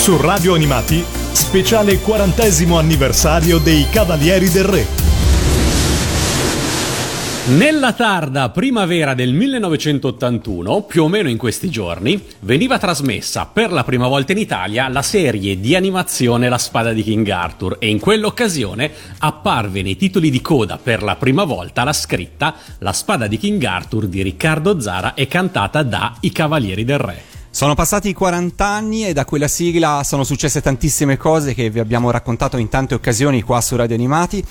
Su Radio Animati, speciale quarantesimo anniversario dei Cavalieri del Re. Nella tarda primavera del 1981, più o meno in questi giorni, veniva trasmessa per la prima volta in Italia la serie di animazione La spada di King Arthur e in quell'occasione apparve nei titoli di coda per la prima volta la scritta La spada di King Arthur di Riccardo Zara e cantata da I Cavalieri del Re. Sono passati 40 anni e da quella sigla sono successe tantissime cose che vi abbiamo raccontato in tante occasioni qua su Radio Animati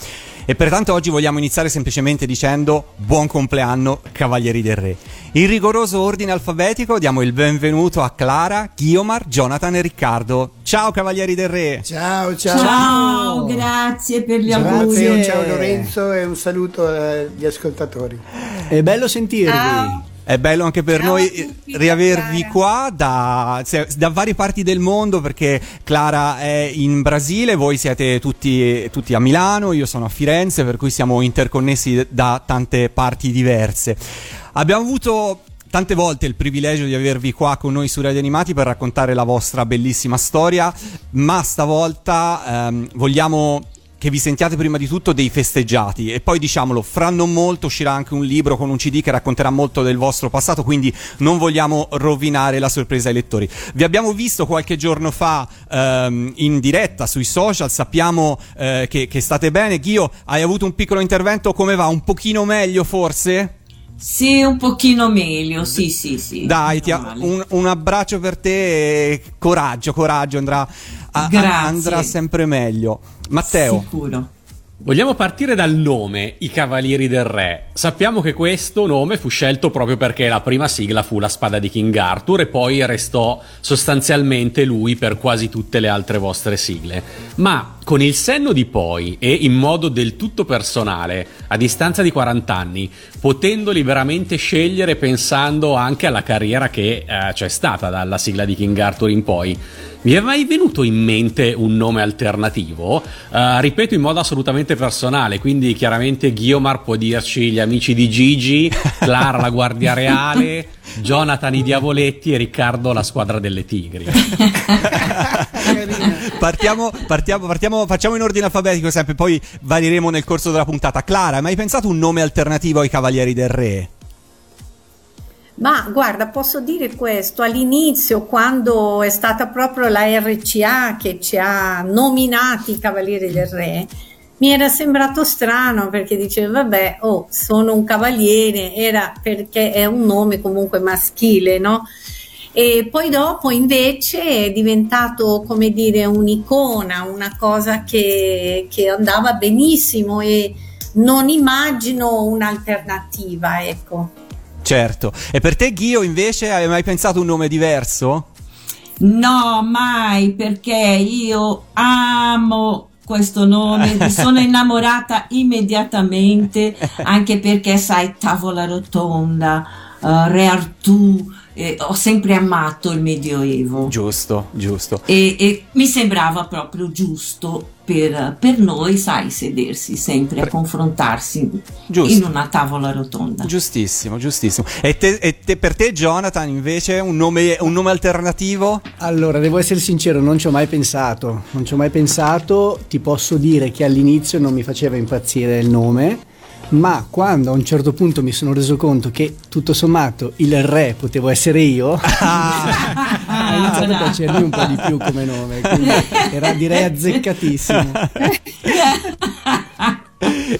e pertanto oggi vogliamo iniziare semplicemente dicendo buon compleanno Cavalieri del Re. In rigoroso ordine alfabetico diamo il benvenuto a Clara, Guiomar, Jonathan e Riccardo. Ciao Cavalieri del Re! Ciao, ciao! Ciao, grazie per gli ciao auguri. Ciao Lorenzo e un saluto agli ascoltatori. È bello sentirvi. Ciao. È bello anche per Ciao noi riavervi qua da, se- da varie parti del mondo perché Clara è in Brasile, voi siete tutti, tutti a Milano, io sono a Firenze, per cui siamo interconnessi da tante parti diverse. Abbiamo avuto tante volte il privilegio di avervi qua con noi su Radio Animati per raccontare la vostra bellissima storia, ma stavolta ehm, vogliamo che vi sentiate prima di tutto dei festeggiati e poi diciamolo, fra non molto uscirà anche un libro con un CD che racconterà molto del vostro passato, quindi non vogliamo rovinare la sorpresa ai lettori. Vi abbiamo visto qualche giorno fa ehm, in diretta sui social, sappiamo eh, che, che state bene. Ghio, hai avuto un piccolo intervento, come va? Un pochino meglio forse? Sì, un pochino meglio, sì, sì, sì. Dai, ti un, un abbraccio per te e coraggio, coraggio, andrà, a- andrà sempre meglio. Matteo. Sicuro. Vogliamo partire dal nome, I Cavalieri del Re. Sappiamo che questo nome fu scelto proprio perché la prima sigla fu la spada di King Arthur e poi restò sostanzialmente lui per quasi tutte le altre vostre sigle. Ma con il senno di poi e in modo del tutto personale, a distanza di 40 anni, potendo liberamente scegliere pensando anche alla carriera che eh, c'è stata dalla sigla di King Arthur in poi, vi è mai venuto in mente un nome alternativo? Eh, ripeto in modo assolutamente personale, quindi chiaramente Guiomar può dirci gli amici di Gigi, Clara la Guardia Reale, Jonathan i Diavoletti e Riccardo la Squadra delle Tigri. partiamo, partiamo, partiamo, facciamo in ordine alfabetico sempre, poi varieremo nel corso della puntata. Clara, hai mai pensato un nome alternativo ai Cavalieri del Re? Ma guarda, posso dire questo, all'inizio quando è stata proprio la RCA che ci ha nominati i Cavalieri del Re, mi era sembrato strano perché diceva, vabbè, oh, sono un cavaliere, era perché è un nome comunque maschile, no? E poi dopo invece è diventato, come dire, un'icona, una cosa che, che andava benissimo e non immagino un'alternativa, ecco. Certo. E per te, Ghio, invece, hai mai pensato un nome diverso? No, mai, perché io amo questo nome, mi sono innamorata immediatamente, anche perché sai, tavola rotonda, eh, Re Artù, eh, ho sempre amato il Medioevo. Giusto, giusto. E, e mi sembrava proprio giusto per, per noi, sai, sedersi sempre a confrontarsi Giusto. in una tavola rotonda. Giustissimo, giustissimo. E, te- e te- per te, Jonathan, invece, un nome, un nome alternativo? Allora, devo essere sincero, non ci ho mai pensato. Non ci ho mai pensato. Ti posso dire che all'inizio non mi faceva impazzire il nome, ma quando a un certo punto mi sono reso conto che tutto sommato il re potevo essere io, ha iniziato a piacermi un po' di più come nome. Quindi era direi azzeccatissimo.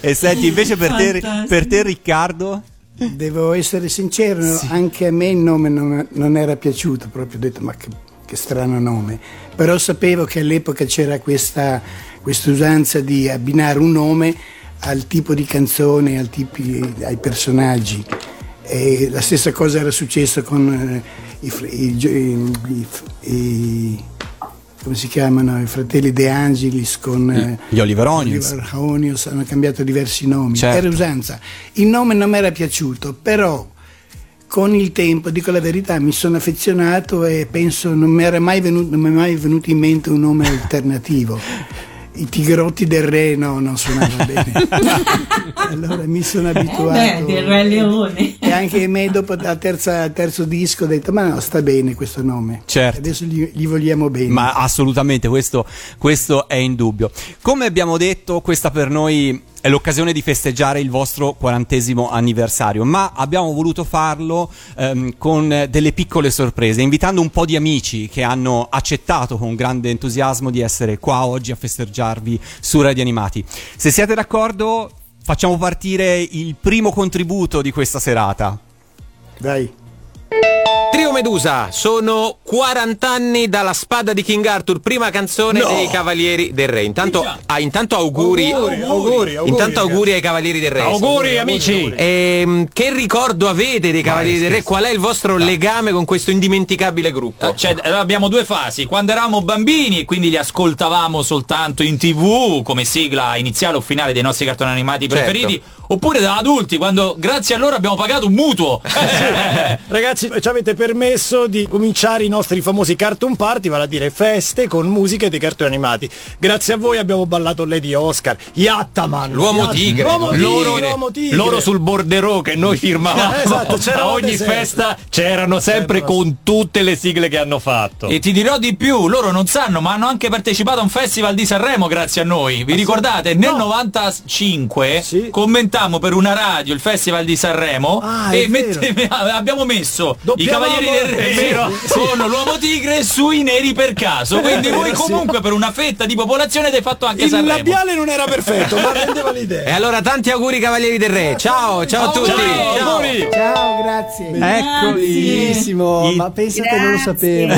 E senti, invece, per te, per te, Riccardo? Devo essere sincero, anche a me il nome non, non era piaciuto, proprio ho detto ma che, che strano nome, però sapevo che all'epoca c'era questa, questa usanza di abbinare un nome al tipo di canzone, al tipi, ai personaggi. E la stessa cosa era successo con eh, i, i i- come si chiamano, i fratelli De Angelis con eh, Gli Oliver Onions. Oliver hanno cambiato diversi nomi, Certo. era usanza. Il nome non mi era piaciuto, però con il tempo, dico la verità, mi sono affezionato e penso non mi era mai venuto, non mi è mai venuto in mente un nome alternativo. I tigrotti del re no, non suonava bene. allora mi sono abituato. Eh beh, del Re Leone. E anche me dopo al terzo disco ho detto ma no sta bene questo nome certo. adesso gli, gli, vogliamo bene ma assolutamente questo, questo è indubbio come abbiamo detto questa per noi è l'occasione di festeggiare il vostro quarantesimo anniversario, ma abbiamo voluto farlo ehm, con delle piccole sorprese, invitando un po' di amici che hanno accettato con grande entusiasmo di essere qua oggi a festeggiarvi su Radio Animati. Se siete d'accordo, facciamo partire il primo contributo di questa serata. Dai. Trio Medusa, sono 40 anni dalla spada di King Arthur, prima canzone no. dei Cavalieri del Re. Intanto, ah, intanto auguri, auguri, auguri, auguri, intanto auguri ai Cavalieri del Re. Auguri amici. E, ehm, che ricordo avete dei Cavalieri del Re? Qual è il vostro legame con questo indimenticabile gruppo? Ah, cioè, abbiamo due fasi, quando eravamo bambini e quindi li ascoltavamo soltanto in tv come sigla iniziale o finale dei nostri cartoni animati certo. preferiti oppure da adulti quando grazie a loro abbiamo pagato un mutuo. Ragazzi, ci avete permesso di cominciare i nostri famosi cartoon party, vale a dire feste con musiche dei cartoni animati. Grazie a voi abbiamo ballato Lady Oscar, Yattaman, l'uomo tigre, l'uomo loro, tigre, l'uomo tigre. loro sul borderò che noi firmavamo. esatto, a ogni festa c'erano sempre con tutte le sigle che hanno fatto. E ti dirò di più, loro non sanno, ma hanno anche partecipato a un festival di Sanremo grazie a noi. Vi ricordate? Nel no. 95 sì. commentate facciamo per una radio il Festival di Sanremo ah, e mette, abbiamo messo Doppiavamo, i Cavalieri del Re vero, con l'Uomo Tigre sui neri per caso. Quindi voi comunque per una fetta di popolazione avete fatto anche il Sanremo. Il labiale non era perfetto, ma rendeva l'idea. E allora tanti auguri Cavalieri del Re. Ciao, ciao a tutti. Ciao, ciao. ciao grazie. Ecco, benissimo, ma pensate grazie. non lo sapevo.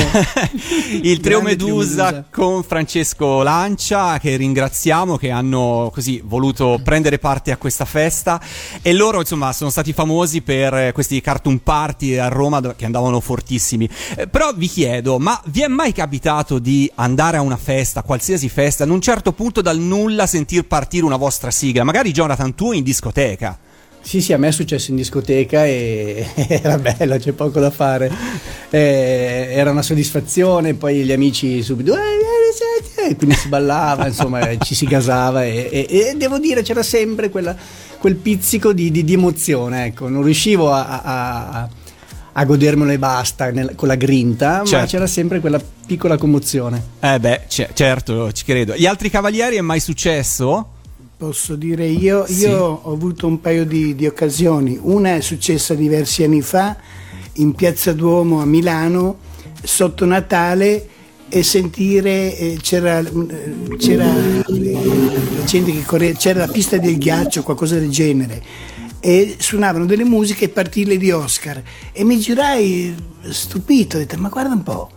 il trio Medusa, con Francesco Lancia che ringraziamo che hanno così voluto prendere parte a questa festa e loro insomma sono stati famosi per eh, questi cartoon party a Roma che andavano fortissimi. Eh, però vi chiedo, ma vi è mai capitato di andare a una festa, qualsiasi festa, ad un certo punto dal nulla sentir partire una vostra sigla? Magari Jonathan tu in discoteca. Sì, sì, a me è successo in discoteca e era bello, c'è poco da fare. Eh, era una soddisfazione, poi gli amici subito, eh, e quindi si ballava, insomma, ci si gasava e, e, e, devo dire c'era sempre quella, quel pizzico di, di, di, emozione, ecco, non riuscivo a, a, a godermelo e basta nel, con la grinta, certo. ma c'era sempre quella piccola commozione. Eh beh, c- certo, ci credo. Gli altri cavalieri è mai successo? Posso dire io, sì. io ho avuto un paio di, di, occasioni. Una è successa diversi anni fa in Piazza Duomo a Milano, sotto Natale, e sentire eh, c'era, c'era, la gente che correva, c'era la pista del ghiaccio, qualcosa del genere. E suonavano delle musiche e partì di Oscar. E mi girai stupito, ho detto: Ma guarda un po'.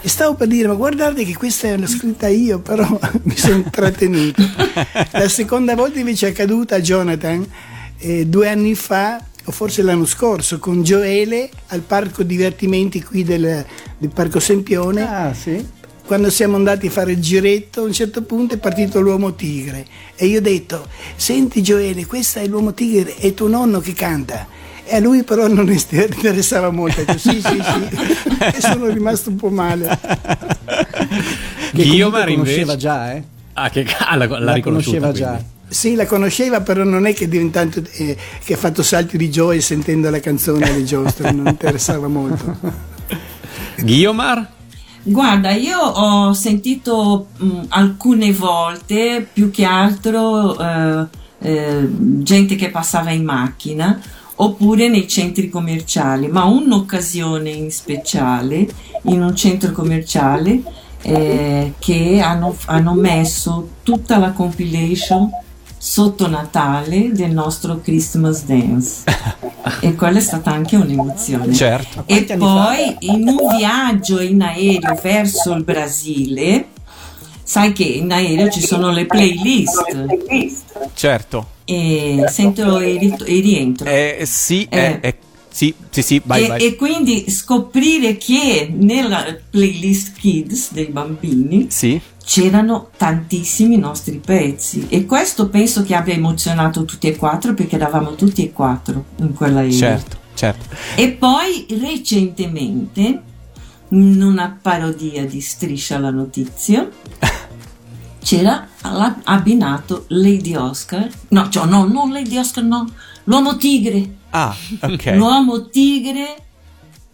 E stavo per dire, ma guardate che questa l'ho scritta io, però mi sono trattenuto. La seconda volta invece è accaduta a Jonathan eh, due anni fa, o forse l'anno scorso, con Gioele al parco divertimenti qui del, del Parco Sempione. Ah, sì quando siamo andati a fare il giretto, a un certo punto è partito l'uomo tigre e io ho detto, senti Gioele, questo è l'uomo tigre, è tuo nonno che canta. E a lui però non interessava molto, detto, sì sì sì, e sono rimasto un po' male. Che io la conosceva già, eh? Ah, che ah, la, la, la conosceva già. Sì, la conosceva, però non è che diventato eh, che ha fatto salti di gioia sentendo la canzone di giostre, non interessava molto. Guiomar? Guarda, io ho sentito mh, alcune volte, più che altro, eh, eh, gente che passava in macchina oppure nei centri commerciali, ma un'occasione in speciale in un centro commerciale eh, che hanno, hanno messo tutta la compilation sotto Natale del nostro Christmas Dance. E quella è stata anche un'emozione. Certo. e poi in un viaggio in aereo verso il Brasile sai che in aereo ci sono le playlist. Certo. E sento e, rientro. Eh, sì eh. È, sì, sì, sì, vai, e, vai. e, quindi scoprire che nella playlist Kids dei bambini sì c'erano tantissimi nostri pezzi e questo penso che abbia emozionato tutti e quattro perché eravamo tutti e quattro in quella era. Certo, certo. E poi recentemente in una parodia di Striscia la notizia c'era abbinato Lady Oscar, no, cioè, no, non Lady Oscar, no, l'uomo tigre. Ah, ok. L'uomo tigre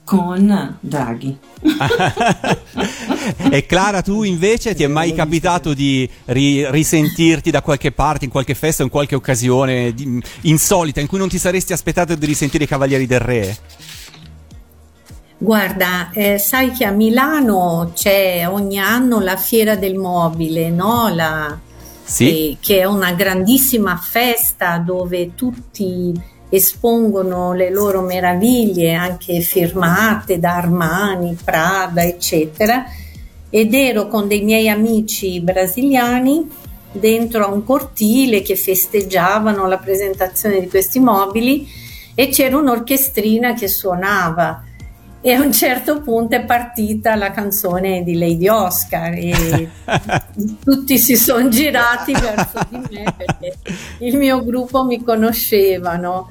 con Draghi. e Clara, tu invece ti è mai capitato di ri- risentirti da qualche parte, in qualche festa, in qualche occasione di- insolita in cui non ti saresti aspettato di risentire i Cavalieri del Re? Guarda, eh, sai che a Milano c'è ogni anno la fiera del mobile, no? La, Sì. eh, che è una grandissima festa dove tutti espongono le loro meraviglie, anche firmate da Armani, Prada, eccetera. Ed ero con dei miei amici brasiliani dentro a un cortile che festeggiavano la presentazione di questi mobili e c'era un'orchestrina che suonava e a un certo punto è partita la canzone di Lady Oscar e tutti si sono girati verso di me perché il mio gruppo mi conoscevano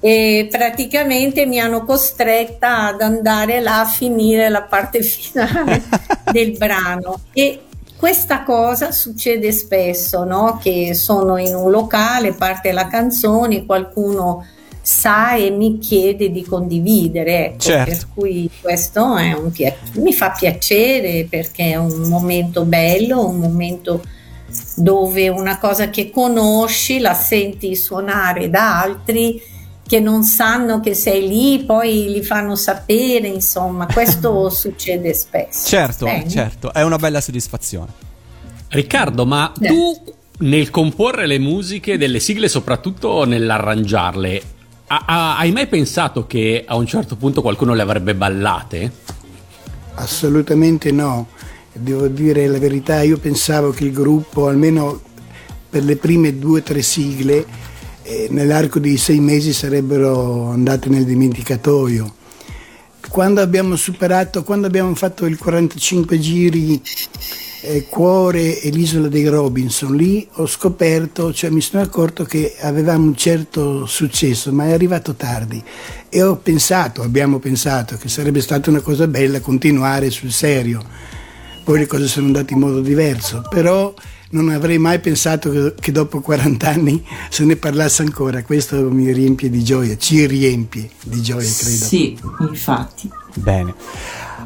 e praticamente mi hanno costretta ad andare là a finire la parte finale del brano e questa cosa succede spesso, no? che sono in un locale, parte la canzone, qualcuno sa e mi chiede di condividere, ecco, Certo. per cui questo è un pia- mi fa piacere perché è un momento bello, un momento dove una cosa che conosci la senti suonare da altri che non sanno che sei lì, poi li fanno sapere, insomma, questo succede spesso. Certo, Bene. certo, è una bella soddisfazione. Riccardo, ma Eh. tu nel comporre le musiche delle sigle, soprattutto nell'arrangiarle, ha- ha- hai mai pensato che a un certo punto qualcuno le avrebbe ballate? Assolutamente no, devo dire la verità, io pensavo che il gruppo, almeno per le prime due o tre sigle, eh, nell'arco di sei mesi sarebbero andate nel dimenticatoio. Quando abbiamo superato, quando abbiamo fatto il 45 giri eh, Cuore e l'isola dei Robinson, lì ho scoperto, cioè mi sono accorto che avevamo un certo successo, ma è arrivato tardi e ho pensato, abbiamo pensato che sarebbe stata una cosa bella continuare sul serio. Poi le cose sono andate in modo diverso, però non avrei mai pensato che, dopo 40 anni se ne parlasse ancora. Questo mi riempie di gioia, ci riempie di gioia, credo. Sì, infatti. Bene.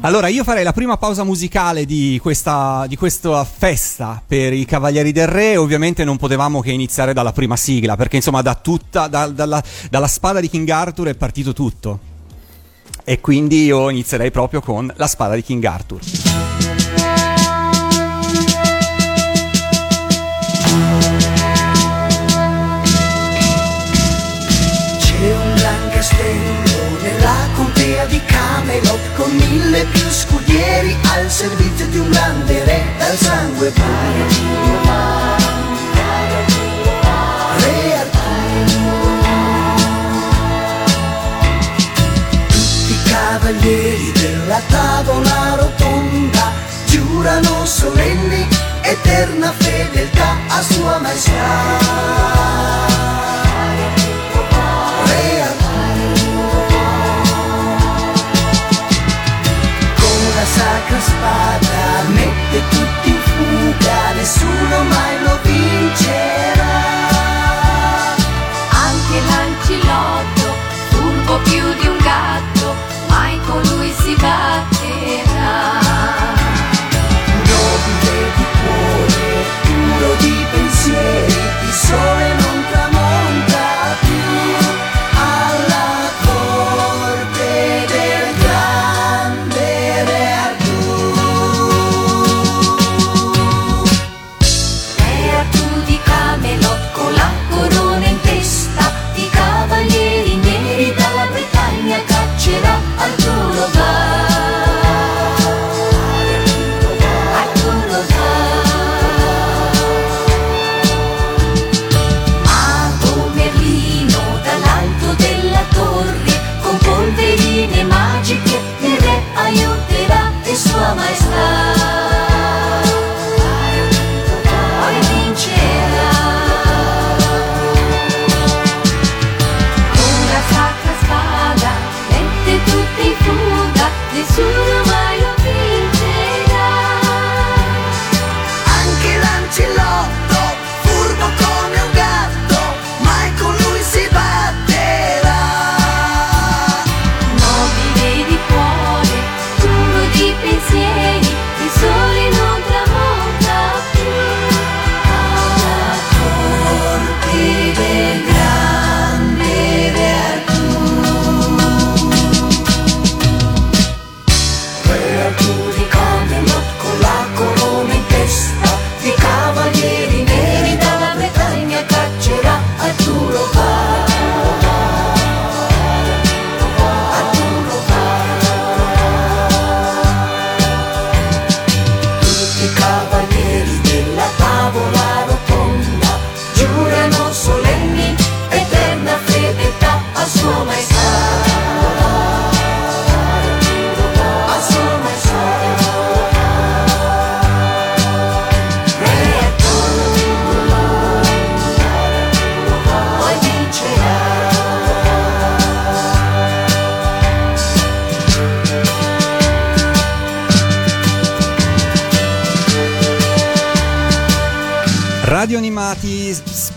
Allora io farei la prima pausa musicale di questa, di questa festa per i Cavalieri del Re. Ovviamente non potevamo che iniziare dalla prima sigla, perché insomma da tutta, da- dalla, dalla spada di King Arthur è partito tutto. E quindi io inizierei proprio con la spada di King Arthur. Contea di Camelot con mille più scudieri al servizio di un grande re dal sangue puro. Re Arturo. Tutti i cavalieri della tavola rotonda giurano solenni eterna fedeltà a sua maestà. Re Arturo. Con la sacra spada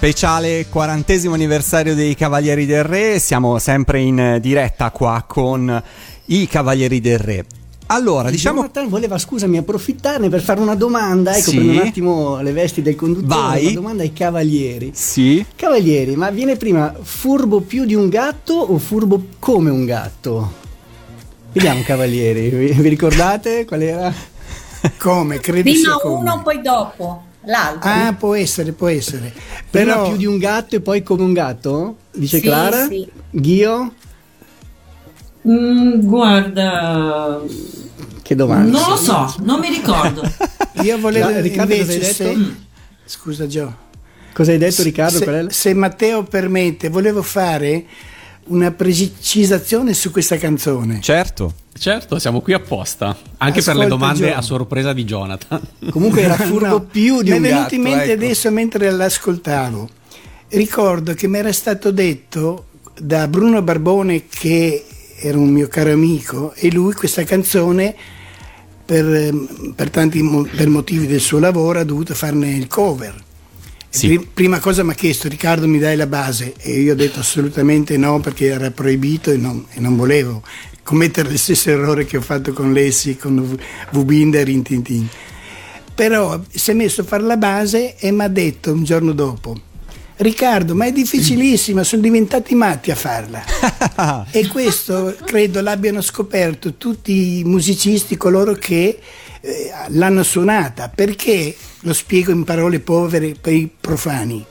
speciale quarantesimo anniversario dei Cavalieri del Re, siamo sempre in diretta qua con i Cavalieri del Re. Allora, diciamo... Jonathan voleva, scusami, approfittarne per fare una domanda, ecco, Sì. prendo un attimo le vesti del conduttore, Vai. una domanda ai cavalieri. Sì. Cavalieri, ma viene prima furbo più di un gatto o furbo come un gatto? Vediamo, cavalieri, vi, vi ricordate qual era? Come? Credo Prima come. uno, poi dopo l'altro. Ah, può essere, può essere. Prima Però più di un gatto e poi come un gatto? Dice Sì, Clara? sì. Ghio? Mm, guarda, Che domanda? non lo so, non mi ricordo. io volevo Ra- Riccardo, cosa hai se... detto? Mm. Scusa Gio. Cosa hai detto Riccardo? Se, se Matteo permette, volevo fare una precisazione su questa canzone. Certo. Certo, siamo qui apposta. Anche per Ascolta, le domande Gio. a sorpresa di Jonathan. Comunque era furbo No, più di mi un è venuto in mente ecco. adesso mentre l'ascoltavo. Ricordo che mi era stato detto da Bruno Barbone, che era un mio caro amico, e lui questa canzone, per, per tanti per motivi del suo lavoro, ha dovuto farne il cover. Sì. pri- prima cosa mi ha chiesto Riccardo mi dai la base e io ho detto assolutamente no perché era proibito e non, e non volevo commettere lo stesso errore che ho fatto con Lessi, con V- V-Binder in Tintin. Però si è messo a fare la base e mi ha detto un giorno dopo Riccardo, ma è difficilissima, sono diventati matti a farla. e questo credo l'abbiano scoperto tutti i musicisti, coloro che eh, l'hanno suonata, perché lo spiego in parole povere per i profani.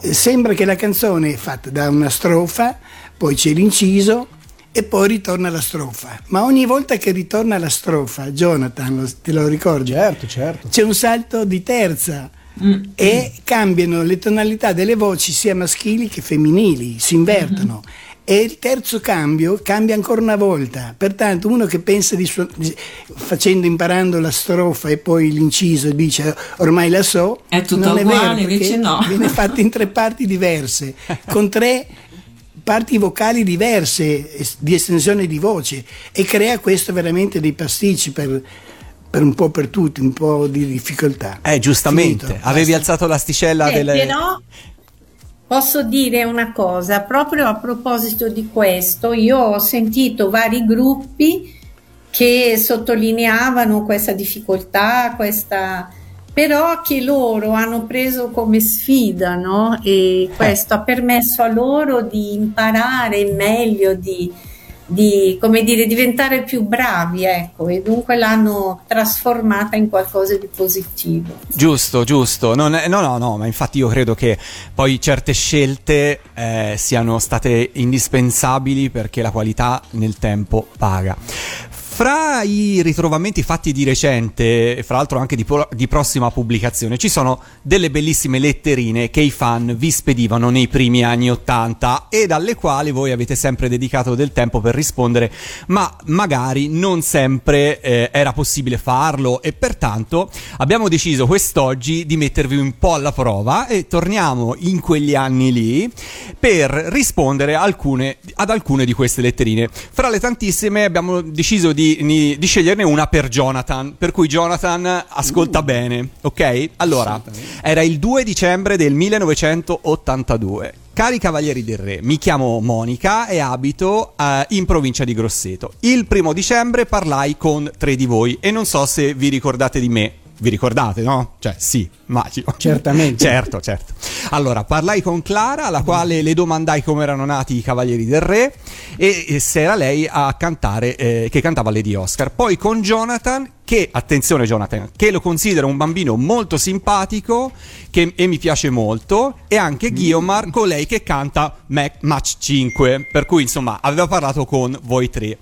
Eh, Sembra che la canzone è fatta da una strofa, poi c'è l'inciso e poi ritorna la strofa. Ma ogni volta che ritorna la strofa, Jonathan, lo- te lo ricordi? Certo, certo. C'è un salto di terza e cambiano le tonalità delle voci sia maschili che femminili, si invertono. E il terzo cambio cambia ancora una volta. Pertanto, uno che pensa di di- facendo imparando la strofa e poi l'inciso dice ormai la so, È tutto non è uguale, vero, perché invece no. Viene fatto in tre parti diverse, con tre parti vocali diverse di estensione di voce e crea questo veramente dei pasticci per, per un po' per tutti, un po' di difficoltà. Eh, giustamente. Finito, Avevi alzato l'asticella Eh, delle... Però posso dire una cosa, proprio a proposito di questo, io ho sentito vari gruppi che sottolineavano questa difficoltà, questa però che loro hanno preso come sfida, no? E questo ha permesso a loro di imparare meglio, di, di, come dire, diventare più bravi, ecco, e dunque l'hanno trasformata in qualcosa di positivo. Giusto, giusto. Non no, no, no, ma infatti io credo che poi certe scelte eh, siano state indispensabili perché la qualità nel tempo paga. Fra i ritrovamenti fatti di recente, e fra l'altro anche di, po- di prossima pubblicazione, ci sono delle bellissime letterine che i fan vi spedivano nei primi anni Ottanta e dalle quali voi avete sempre dedicato del tempo per rispondere, ma magari non sempre eh, era possibile farlo e pertanto abbiamo deciso quest'oggi di mettervi un po' alla prova e torniamo in quegli anni lì per rispondere alcune- ad alcune di queste letterine. Fra le tantissime abbiamo deciso di, ni- di sceglierne una per Jonathan, per cui Jonathan ascolta bene, ok? Allora, era il 2 dicembre del 1982. Cari Cavalieri del Re, mi chiamo Monica e abito eh, in provincia di Grosseto. Il primo dicembre parlai con tre di voi e non so se vi ricordate di me. Vi ricordate, no? Cioè, sì, immagino. Certamente. certo, certo. Allora, parlai con Clara, alla quale le domandai come erano nati i Cavalieri del Re e, e se era lei a cantare, eh, che cantava Lady Oscar. Poi con Jonathan, che, attenzione Jonathan, che lo considero un bambino molto simpatico che, e mi piace molto, e anche Guiomar, colei che canta Mac- Match 5, per cui insomma aveva parlato con voi tre.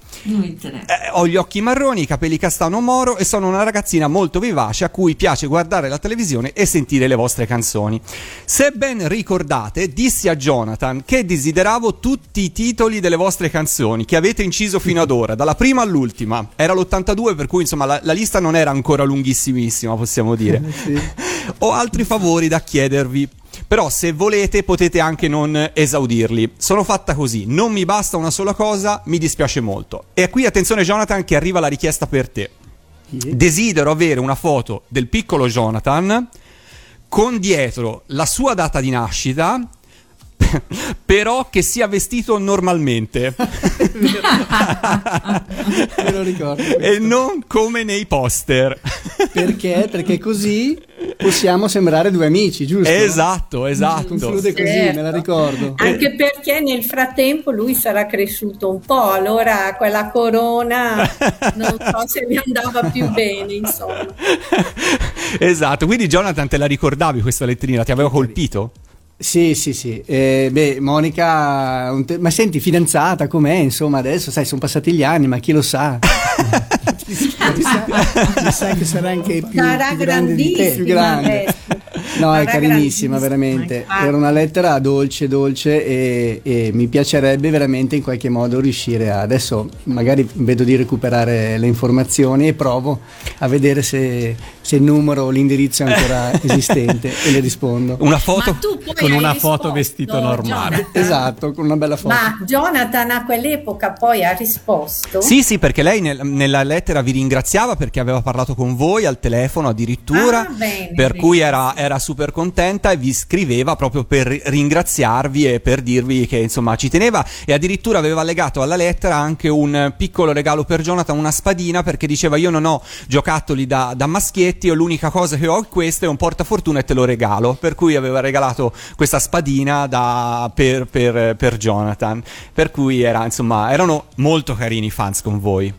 Eh, ho gli occhi marroni, i capelli castano moro e sono una ragazzina molto vivace a cui piace guardare la televisione e sentire le vostre canzoni. Se ben ricordate, dissi a Jonathan che desideravo tutti i titoli delle vostre canzoni che avete inciso fino ad ora, dalla prima all'ultima. Era l'82, per cui insomma la, la lista non era ancora lunghissimissima, possiamo dire. Ho altri favori da chiedervi. Però se volete potete anche non esaudirli. Sono fatta così, non mi basta una sola cosa, mi dispiace molto. E qui attenzione Jonathan che arriva la richiesta per te. Desidero avere una foto del piccolo Jonathan con dietro la sua data di nascita, però che sia vestito normalmente. Me lo ricordo. e non come nei poster. Perché? Perché così possiamo sembrare due amici, giusto? Esatto, esatto. Conclude così, Certo. me la ricordo. Anche perché nel frattempo lui sarà cresciuto un po', allora quella corona non so se mi andava più bene, insomma. Esatto, quindi Jonathan te la ricordavi questa letterina, ti aveva colpito? Sì, sì, sì. Eh, beh, Monica, te- ma senti, fidanzata com'è? Insomma, adesso sai, sono passati gli anni, ma chi lo sa? Mi sa che sarà anche più, Sarà più grande di te. Più grande. adesso. No, è carinissima, veramente. Era una lettera dolce, dolce e, e mi piacerebbe veramente in qualche modo riuscire a... Adesso magari vedo di recuperare le informazioni e provo a vedere se, se il numero o l'indirizzo è ancora esistente e le rispondo. Una foto Con una foto vestito normale. Jonathan? Esatto, con una bella foto. Ma Jonathan a quell'epoca poi ha risposto? Sì, sì, perché lei nel- nella lettera vi ringraziava perché aveva parlato con voi al telefono addirittura, Ah, bene, per bene. cui era, era super contenta e vi scriveva proprio per ringraziarvi e per dirvi che insomma ci teneva e addirittura aveva legato alla lettera anche un piccolo regalo per Jonathan, una spadina perché diceva io non ho giocattoli da, da maschietti e l'unica cosa che ho è questo è un portafortuna e te lo regalo, per cui aveva regalato questa spadina da- per, per- per Jonathan, per cui era, insomma, erano molto carini i fans con voi.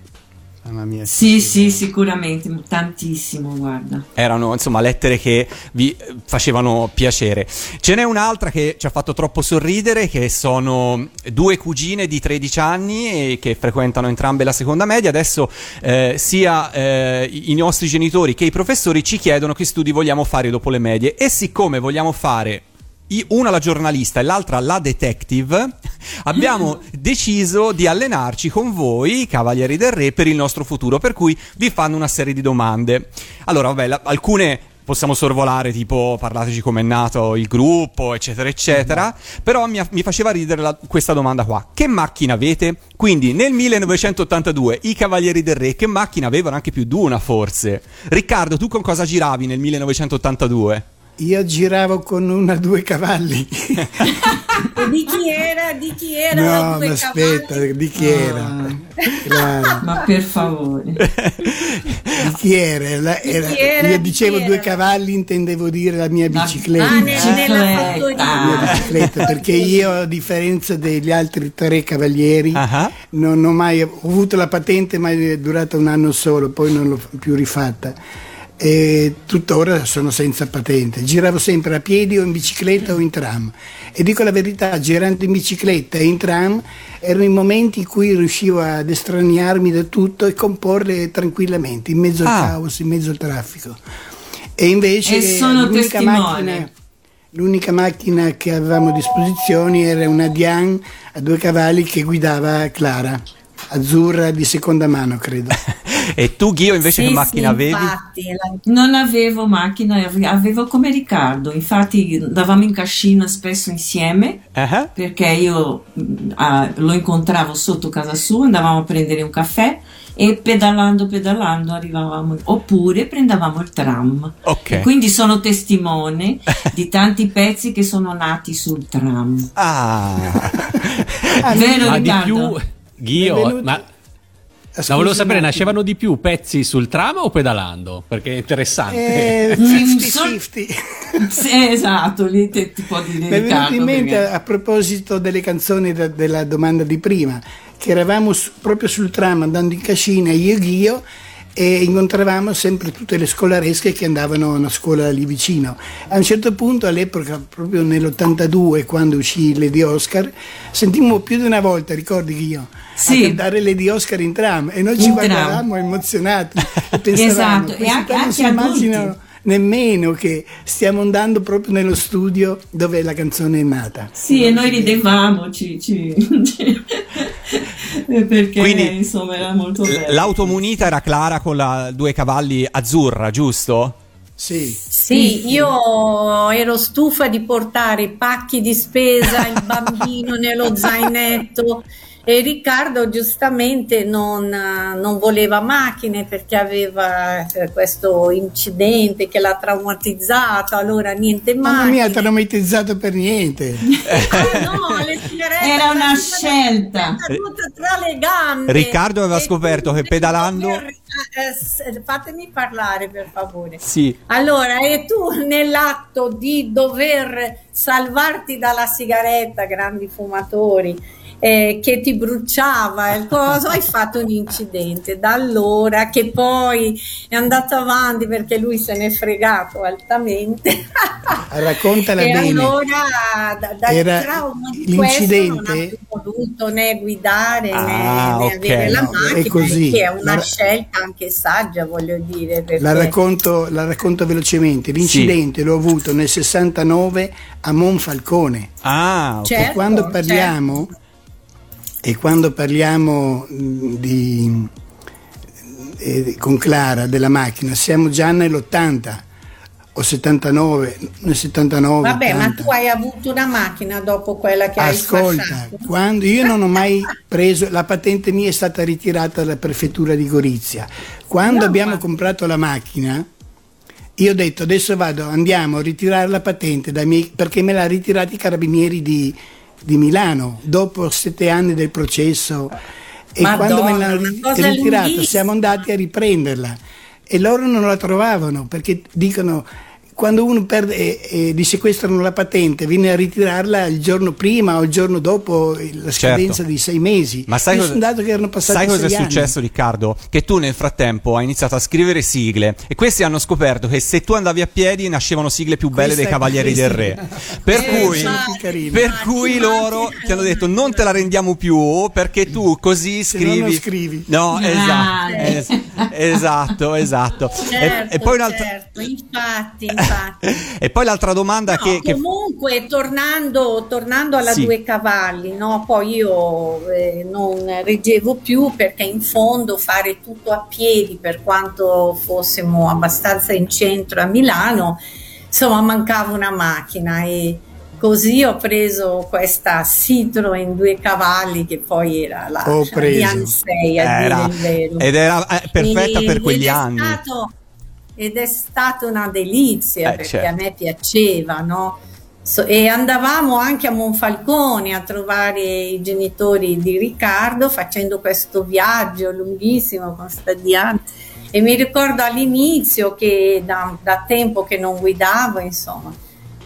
Mamma mia. Sì, sì, sicuramente, tantissimo, guarda. erano insomma lettere che vi eh, facevano piacere. Ce n'è un'altra che ci ha fatto troppo sorridere, che sono due cugine di 13 anni e che frequentano entrambe la seconda media. Adesso eh, sia eh, i nostri genitori che i professori ci chiedono che studi vogliamo fare dopo le medie e siccome vogliamo fare una la giornalista e l'altra la detective, abbiamo deciso di allenarci con voi, Cavalieri del Re, per il nostro futuro, per cui vi fanno una serie di domande. Allora, vabbè, la- alcune possiamo sorvolare, tipo parlateci com'è nato il gruppo, eccetera, eccetera, però mi, mi faceva ridere la- questa domanda qua. Che macchina avete? Quindi nel 1982 i Cavalieri del Re, che macchina avevano? Anche più di una, forse. Riccardo, tu con cosa giravi nel 1982? Io giravo con una due cavalli. Di chi era? Di chi era? la no, due ma aspetta, cavalli? di chi era? Claro. Ma per favore. Di chi era? La- era- chi era? io Di dicevo due era? cavalli, intendevo dire la mia bicicletta. Ah, ne- nella. La mia bicicletta, perché io a differenza degli altri tre cavalieri Ah. non ho mai ho avuto la patente ma è durata un anno solo poi non l'ho più rifatta e tuttora sono senza patente. Giravo sempre a piedi o in bicicletta o in tram. E dico la verità girando in bicicletta e in tram erano i momenti in cui riuscivo ad estraniarmi da tutto e comporre tranquillamente in mezzo al Ah. caos in mezzo al traffico. E invece E sono l'unica macchina L'unica macchina che avevamo a disposizione era una Dian a due cavalli che guidava Clara, azzurra di seconda mano, credo. E tu, Ghio, invece, Sì, che macchina sì, avevi? infatti, Non avevo macchina, ave- avevo come Riccardo, infatti andavamo in cascina spesso insieme Ah, perché io ah, lo incontravo sotto casa sua, andavamo a prendere un caffè e pedalando, pedalando arrivavamo, oppure prendevamo il tram. Ok. E quindi sono testimone di tanti pezzi che sono nati sul tram. Ah. Vero ma di Riccardo? Ghio, Benvenuti. ma Ah, no, volevo scusi sapere, attimo. nascevano di più pezzi sul tram o pedalando? Perché è interessante. Eh, 50-50. Sì, esatto, lì ti può dire Mi è venuto in mente perché- a proposito delle canzoni da- della domanda di prima, che eravamo su- proprio sul tram andando in cascina io e Ghio e incontravamo sempre tutte le scolaresche che andavano a una scuola lì vicino. A un certo punto, all'epoca, proprio nell'82, quando uscì Lady Oscar, sentimmo più di una volta, ricordi Ghio, Sì. a cantare Lady Oscar in tram e noi ci In tram. guardavamo emozionati Esatto, e anche- anche immaginano nemmeno che stiamo andando proprio nello studio dove la canzone è nata. Sì, e noi ridevamo, ci, ci- perché Quindi, insomma era molto bello. L'automunita era Clara con la due cavalli azzurra, giusto? Sì. Sì, io ero stufa di portare i pacchi di spesa, il bambino nello zainetto E Riccardo giustamente non, eh, non voleva macchine perché aveva eh, questo incidente che l'ha traumatizzato, allora niente Ma non macchine. mi ha traumatizzato per niente. Ah, no, le sigarette Era una scelta. caduta tra le gambe. Riccardo aveva E scoperto che pedalando- eh, s- fatemi parlare per favore. Sì. Allora, e tu nell'atto di dover salvarti dalla sigaretta, grandi fumatori, eh, che ti bruciava il coso, hai fatto un incidente. Da allora che poi è andato avanti perché lui se n'è fregato altamente. Raccontala e bene. allora da, dal Era trauma di questo non ha l'incidente- potuto né guidare Ah, né, né ok, avere la no, è macchina, così. che è una La- scelta anche saggia, voglio dire. Perché... La racconto, la racconto velocemente. L'incidente l'ho avuto nel 69 a Monfalcone. Ah, ok. Certo, e quando parliamo, e quando parliamo di, eh, con Clara della macchina, siamo già nell'80 o 79, nel 79. Vabbè, ma 80. tu hai avuto una macchina dopo quella che hai Ascolta, quando io non ho mai preso, la patente mia è stata ritirata dalla prefettura di Gorizia. Quando No, abbiamo ma- comprato la macchina, io ho detto adesso vado, andiamo a ritirare la patente dai miei- perché me l'ha ritirata i carabinieri di, di Milano dopo sette anni del processo. E Madonna, quando me l'hanno ritirata siamo andati a riprenderla e loro non la trovavano perché dicono quando uno perde e, e gli sequestrano la patente viene a ritirarla il giorno prima o il giorno dopo la scadenza Certo. di sei mesi Ma sai Io cosa, dato che erano passati sai cosa è anni. successo, Riccardo? Che tu nel frattempo hai iniziato a scrivere sigle e questi hanno scoperto che se tu andavi a piedi nascevano sigle più belle Questa- dei Cavalieri del Re. Per cui, per cui loro ti hanno detto non te la rendiamo più perché tu così scrivi. non scrivi. No, esatto, es- esatto, esatto. E- Certo, e, poi un'altra, certo, infatti, infatti. e poi l'altra domanda No, che, che- comunque tornando, tornando alla Sì. due cavalli, no? poi io eh, non reggevo più perché in fondo fare tutto a piedi per quanto fossimo abbastanza in centro a Milano, insomma mancava una macchina e così ho preso questa Citroen due cavalli che poi era la preso. Dian 6 a era, dire il vero. ed era eh, perfetta E- per quegli anni. stato- ed è stata una delizia Eh, perché certo. a me piaceva, no? So- e andavamo anche a Monfalcone a trovare i genitori di Riccardo facendo questo viaggio lunghissimo con sta Diana. E mi ricordo all'inizio che da, da tempo che non guidavo, insomma,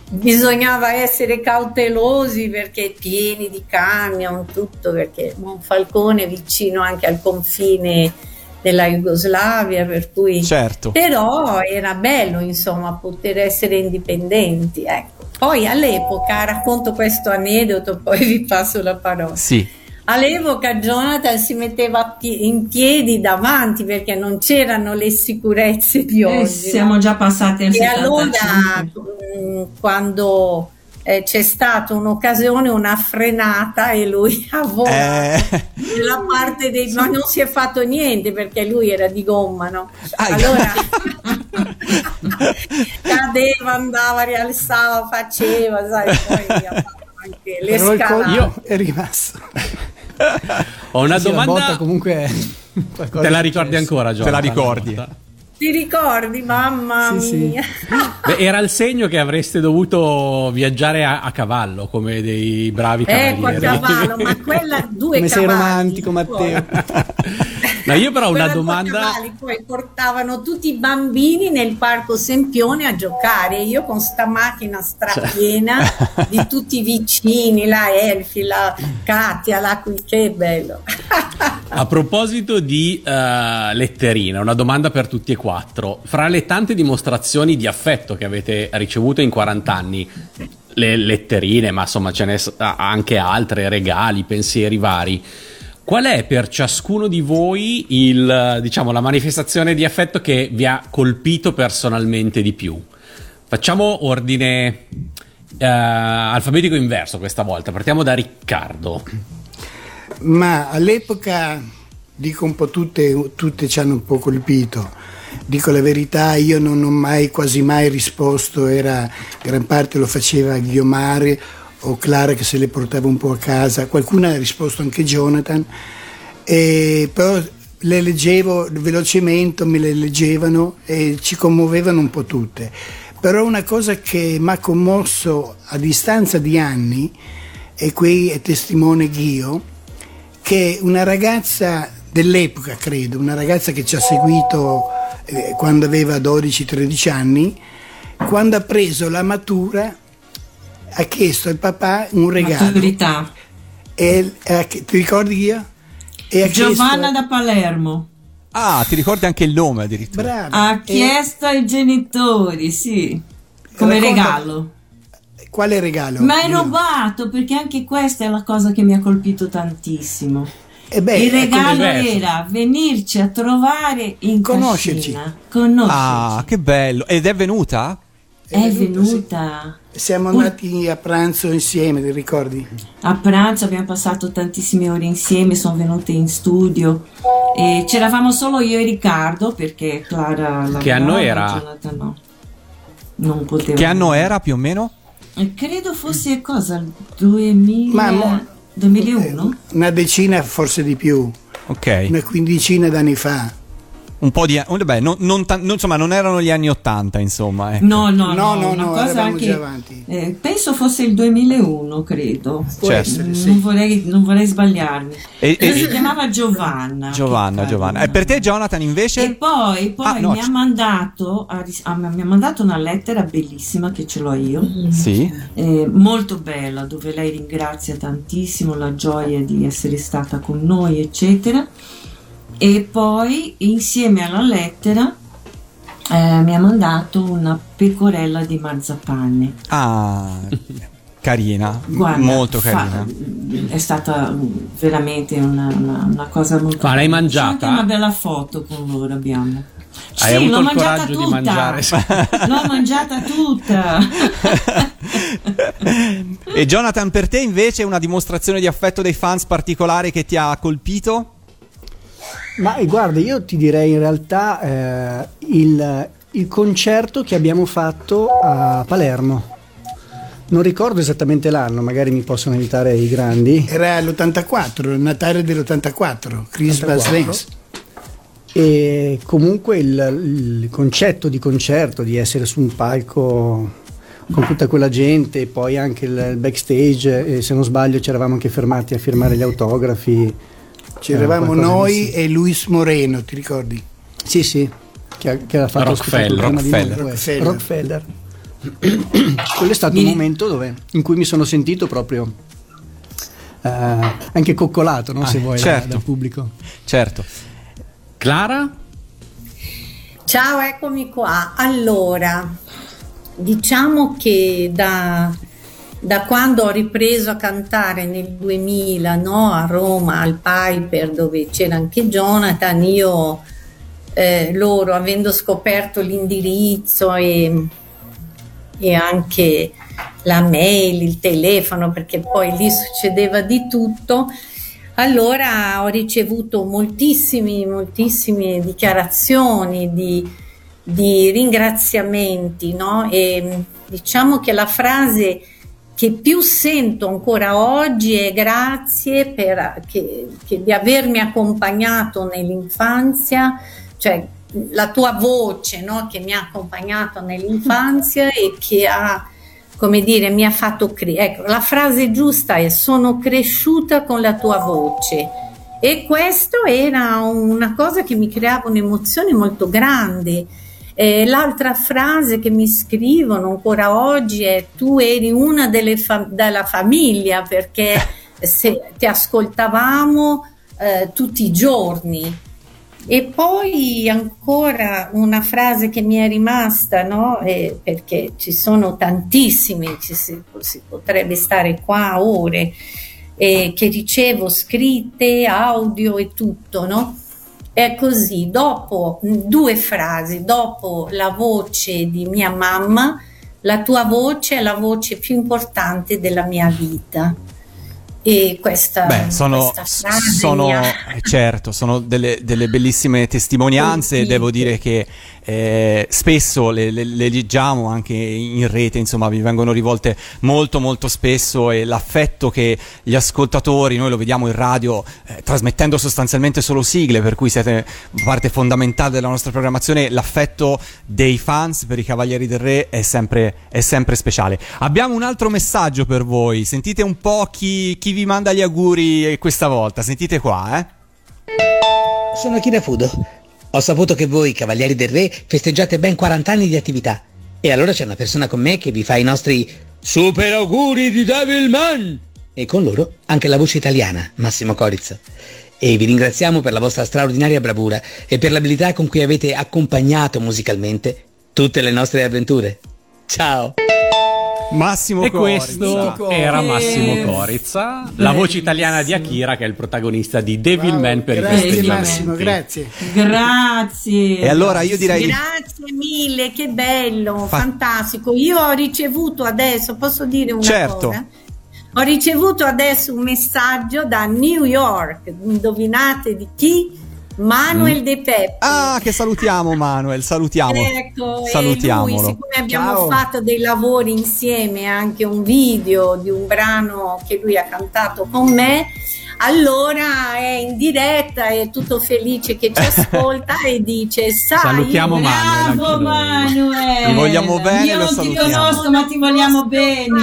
bisognava essere cautelosi perché pieni di camion, tutto perché Monfalcone è vicino anche al confine della Jugoslavia, per cui Certo. però era bello insomma poter essere indipendenti. Ecco. Poi all'epoca racconto questo aneddoto, poi vi passo la parola. Sì. All'epoca Jonathan si metteva in piedi davanti perché non c'erano le sicurezze di Eh, oggi. siamo no? già passati al E allora 75. mh, quando eh, c'è stata un'occasione, una frenata e lui ha volato Eh, nella parte dei ma non si è fatto niente perché lui era di gomma no? Ah, allora cadeva andava rialzava faceva sai poi ha fatto anche le Però scalate colpo è rimasto. Ho una Sì, domanda. comunque Te la ricordi ancora, Giorgio? Te la ricordi? Ti ricordi mamma Sì, sì. mia Beh, era il segno che avreste dovuto viaggiare a, a cavallo come dei bravi ecco a cavalieri. cavallo ma quella due Come sei cavalli romantico, Matteo. No, io però una domanda. poi portavano tutti i bambini nel parco Sempione a giocare. Io con sta macchina strapiena Cioè. di tutti i vicini, la Elfi, la Katia, la qui, che bello. A proposito di eh, letterina, una domanda per tutti e quattro. Fra le tante dimostrazioni di affetto che avete ricevuto in 40 anni, le letterine, ma insomma ce ne s- anche altre, regali, pensieri vari. Qual è per ciascuno di voi il, diciamo, la manifestazione di affetto che vi ha colpito personalmente di più? Facciamo ordine eh, alfabetico inverso questa volta. Partiamo da Riccardo. Ma all'epoca, dico un po' tutte, tutte ci hanno un po' colpito. Dico la verità, io non ho mai, quasi mai risposto, era, gran parte lo faceva Ghiomare o Clara che se le portava un po' a casa, qualcuno ha risposto anche Jonathan, e però le leggevo velocemente, me le leggevano e ci commuovevano un po' tutte. Però una cosa che mi ha commosso a distanza di anni, e qui è testimone Ghio, che una ragazza dell'epoca, credo, una ragazza che ci ha seguito eh, quando aveva 12-13 anni, quando ha preso la matura ha chiesto al papà un regalo. Maturità. E, eh, ti ricordi io? E ha Giovanna chiesto- da Palermo. Ah, ti ricordi anche il nome addirittura? Brava. Ha chiesto ai genitori, sì, come Racconta- regalo. Quale regalo? Ma hai rubato perché anche questa è la cosa che mi ha colpito tantissimo. E beh, Il è regalo era venirci a trovare in Conoscerci. cascina. Conoscerci. Ah, che bello. Ed è venuta? È venuta Siamo andati a pranzo insieme, ti ricordi? a pranzo, abbiamo passato tantissime ore insieme, sono venute in studio e c'eravamo solo io e Riccardo perché Clara Che anno era? No. Non poteva. Che anno era più o meno? Credo fosse cosa, il 2000, Ma mo- 2001? Una decina, forse di più, Ok. una quindicina d'anni fa. Un po' di... un- Beh, non, non non- insomma, non erano gli anni Ottanta, insomma. ecco. No, no, no, No, no, no, cosa eravamo anche, già avanti. eh, penso fosse il 2001, credo. Può Certo. essere, Mm, sì. Non, vorrei, non vorrei sbagliarmi. E- e- si chiamava Giovanna. Giovanna, che Giovanna. E per te, Jonathan, invece? E poi, poi Ah, no, mi, ha c- mandato, ha ris- ah, mi ha mandato una lettera bellissima che ce l'ho io, Sì. eh, molto bella, dove lei ringrazia tantissimo la gioia di essere stata con noi, eccetera. E poi, insieme alla lettera, eh, mi ha mandato una pecorella di marzapane. Ah, carina. Guarda, Molto fa- carina. è stata veramente una, una- una cosa molto Ma l'hai bella. mangiata? C'è anche una bella foto con loro abbiamo. Hai sì, avuto l'ho il mangiata coraggio di tutta. mangiare. L'ho mangiata tutta. E Jonathan, per te invece una dimostrazione di affetto dei fans particolare che ti ha colpito? Ma eh, guarda, io ti direi in realtà eh, il, il concerto che abbiamo fatto a Palermo. Non ricordo esattamente l'anno, magari mi possono aiutare i grandi. Era l'84, il Natale dell'84, Christmas 84. Dance. E comunque il, il concetto di concerto, di essere su un palco con tutta quella gente, e poi anche il, backstage, e se non sbaglio ci eravamo anche fermati a firmare gli autografi. C'eravamo Era qualcosa noi e Luis Moreno, ti ricordi? Sì, sì, che, che era fatto Rockefeller, Rockefeller. essere. Rockefeller. Quello è stato un momento dove, in cui mi sono sentito proprio eh, anche coccolato, no? Ah, se vuoi, da- certo. dal pubblico. Certo. Clara? Ciao, eccomi qua. Allora, diciamo che da, da quando ho ripreso a cantare nel 2000 no, a Roma al Piper dove c'era anche Jonathan, io eh, loro avendo scoperto l'indirizzo e, e anche la mail, il telefono, perché poi lì succedeva di tutto. Allora ho ricevuto moltissimi, moltissime dichiarazioni di, di ringraziamenti, no? E diciamo che la frase che più sento ancora oggi è grazie per, che- che di avermi accompagnato nell'infanzia, cioè la tua voce no? che mi ha accompagnato nell'infanzia e che ha, come dire, mi ha fatto crescere. Ecco, la frase giusta è sono cresciuta con la tua voce. E questo era una cosa che mi creava un'emozione molto grande. Eh, l'altra frase che mi scrivono ancora oggi è tu eri una delle fa- della famiglia perché se ti ascoltavamo eh, tutti i giorni. E poi ancora una frase che mi è rimasta, no? Eh, perché ci sono tantissimi, ci si, si potrebbe stare qua ore, eh, che ricevo scritte, audio e tutto, no? È così, dopo due frasi, dopo la voce di mia mamma, la tua voce è la voce più importante della mia vita. E questa, Beh, sono, questa frase sono mi ha- eh, certo, sono delle, delle bellissime testimonianze. Devo dire che eh, spesso le, le- le leggiamo anche in rete, insomma, vi vengono rivolte molto, molto spesso. E l'affetto che gli ascoltatori, noi lo vediamo in radio, eh, trasmettendo sostanzialmente solo sigle, per cui siete parte fondamentale della nostra programmazione. L'affetto dei fans per i Cavalieri del Re è sempre, è sempre speciale. Abbiamo un altro messaggio per voi. Sentite un po' chi, chi vi manda gli auguri questa volta. Sentite qua, eh. Sono Kira Fudo. Ho saputo che voi, Cavalieri del Re, festeggiate ben 40 anni di attività. E allora c'è una persona con me che vi fa i nostri super auguri di Devilman! E con loro anche la voce italiana, Massimo Corizza. E vi ringraziamo per la vostra straordinaria bravura e per l'abilità con cui avete accompagnato musicalmente tutte le nostre avventure. Ciao! Massimo E Corizza. questo era Massimo Corizza, la voce italiana di Akira, che è il protagonista di Devilman per i Grazie festeggiamenti. Massimo, grazie. Grazie. E allora io direi. Grazie mille, che bello, Fa- fantastico. Io ho ricevuto adesso, posso dire una Certo. cosa? Ho ricevuto adesso un messaggio da New York, indovinate di chi? Manuel De Peppe. Ah, che salutiamo, Manuel. Salutiamo. Ecco, e lui, Salutiamolo. siccome abbiamo Ciao. fatto dei lavori insieme, anche un video di un brano che lui ha cantato con me, allora è in diretta, è tutto felice che ci ascolta e dice, sai, Salutiamo Manuel, Bravo. Manuel. Ti vogliamo bene, Io lo non ti conosco, ma ti vogliamo bene.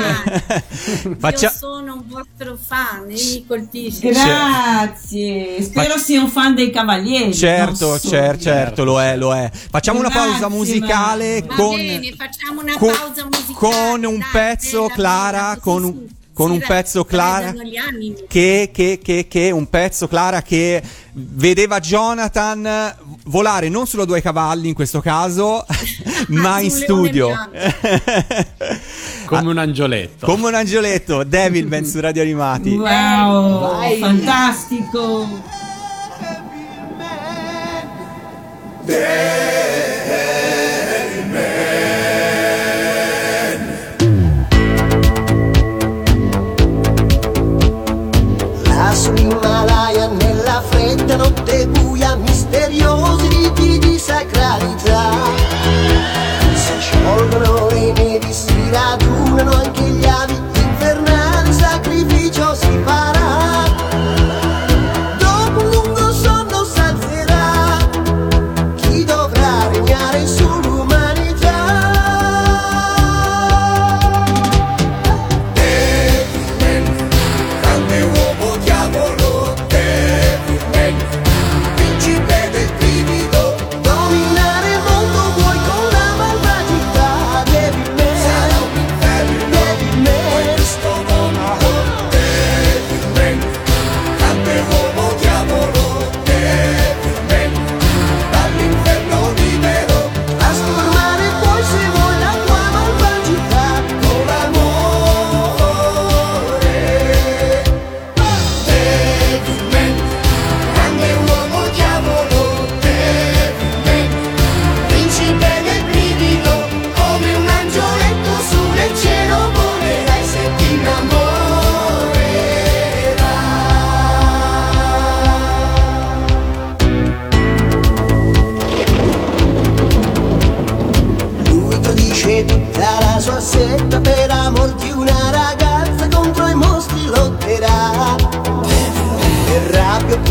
Faccia- Io sono un vostro fan e mi colpisce. Grazie. Spero sia un fan dei Cavalieri. Certo, non solo. certo, certo, lo è, lo è. Facciamo una pausa Grazie, musicale Va con, bene, facciamo una con- pausa musicale. con un dai, pezzo, Clara, con un, con si un ra- pezzo, Clara, che, che, che, che, un pezzo, Clara, che vedeva Jonathan volare non solo due cavalli in questo caso, ma in studio. Come un angioletto. Come un angioletto, Devilman su Radio Animati. Wow, fantastico. Lassù fredda notte buia misteriosi riti di sacralità. Si sciolgono le nevi, si radunano anche gli avi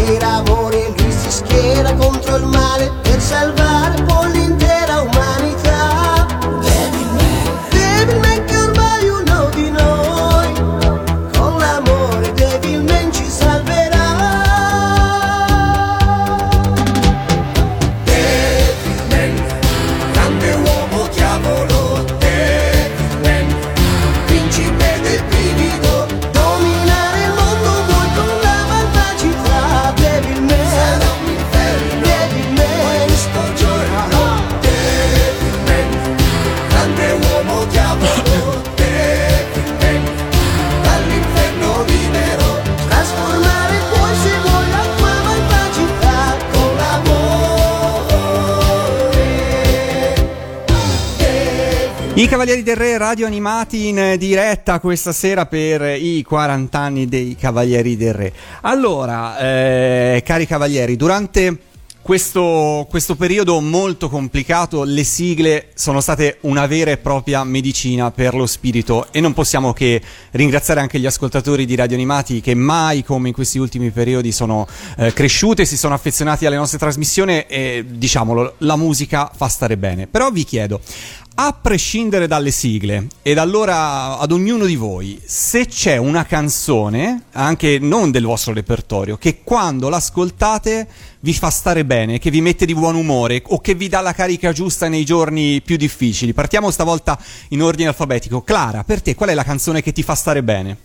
per amore lui si schiera contro il male per salvare I Cavalieri del Re radio animati in diretta questa sera per i 40 anni dei Cavalieri del Re. Allora, eh, cari Cavalieri, durante questo, questo, periodo molto complicato le sigle sono state una vera e propria medicina per lo spirito e non possiamo che ringraziare anche gli ascoltatori di Radio Animati che mai come in questi ultimi periodi sono eh, cresciute, si sono affezionati alle nostre trasmissioni e diciamolo, la musica fa stare bene. Però vi chiedo, a prescindere dalle sigle, ed allora ad ognuno di voi, se c'è una canzone, anche non del vostro repertorio, che quando l'ascoltate vi fa stare bene, che vi mette di buon umore o che vi dà la carica giusta nei giorni più difficili. Partiamo stavolta in ordine alfabetico. Clara, per te qual è la canzone che ti fa stare bene?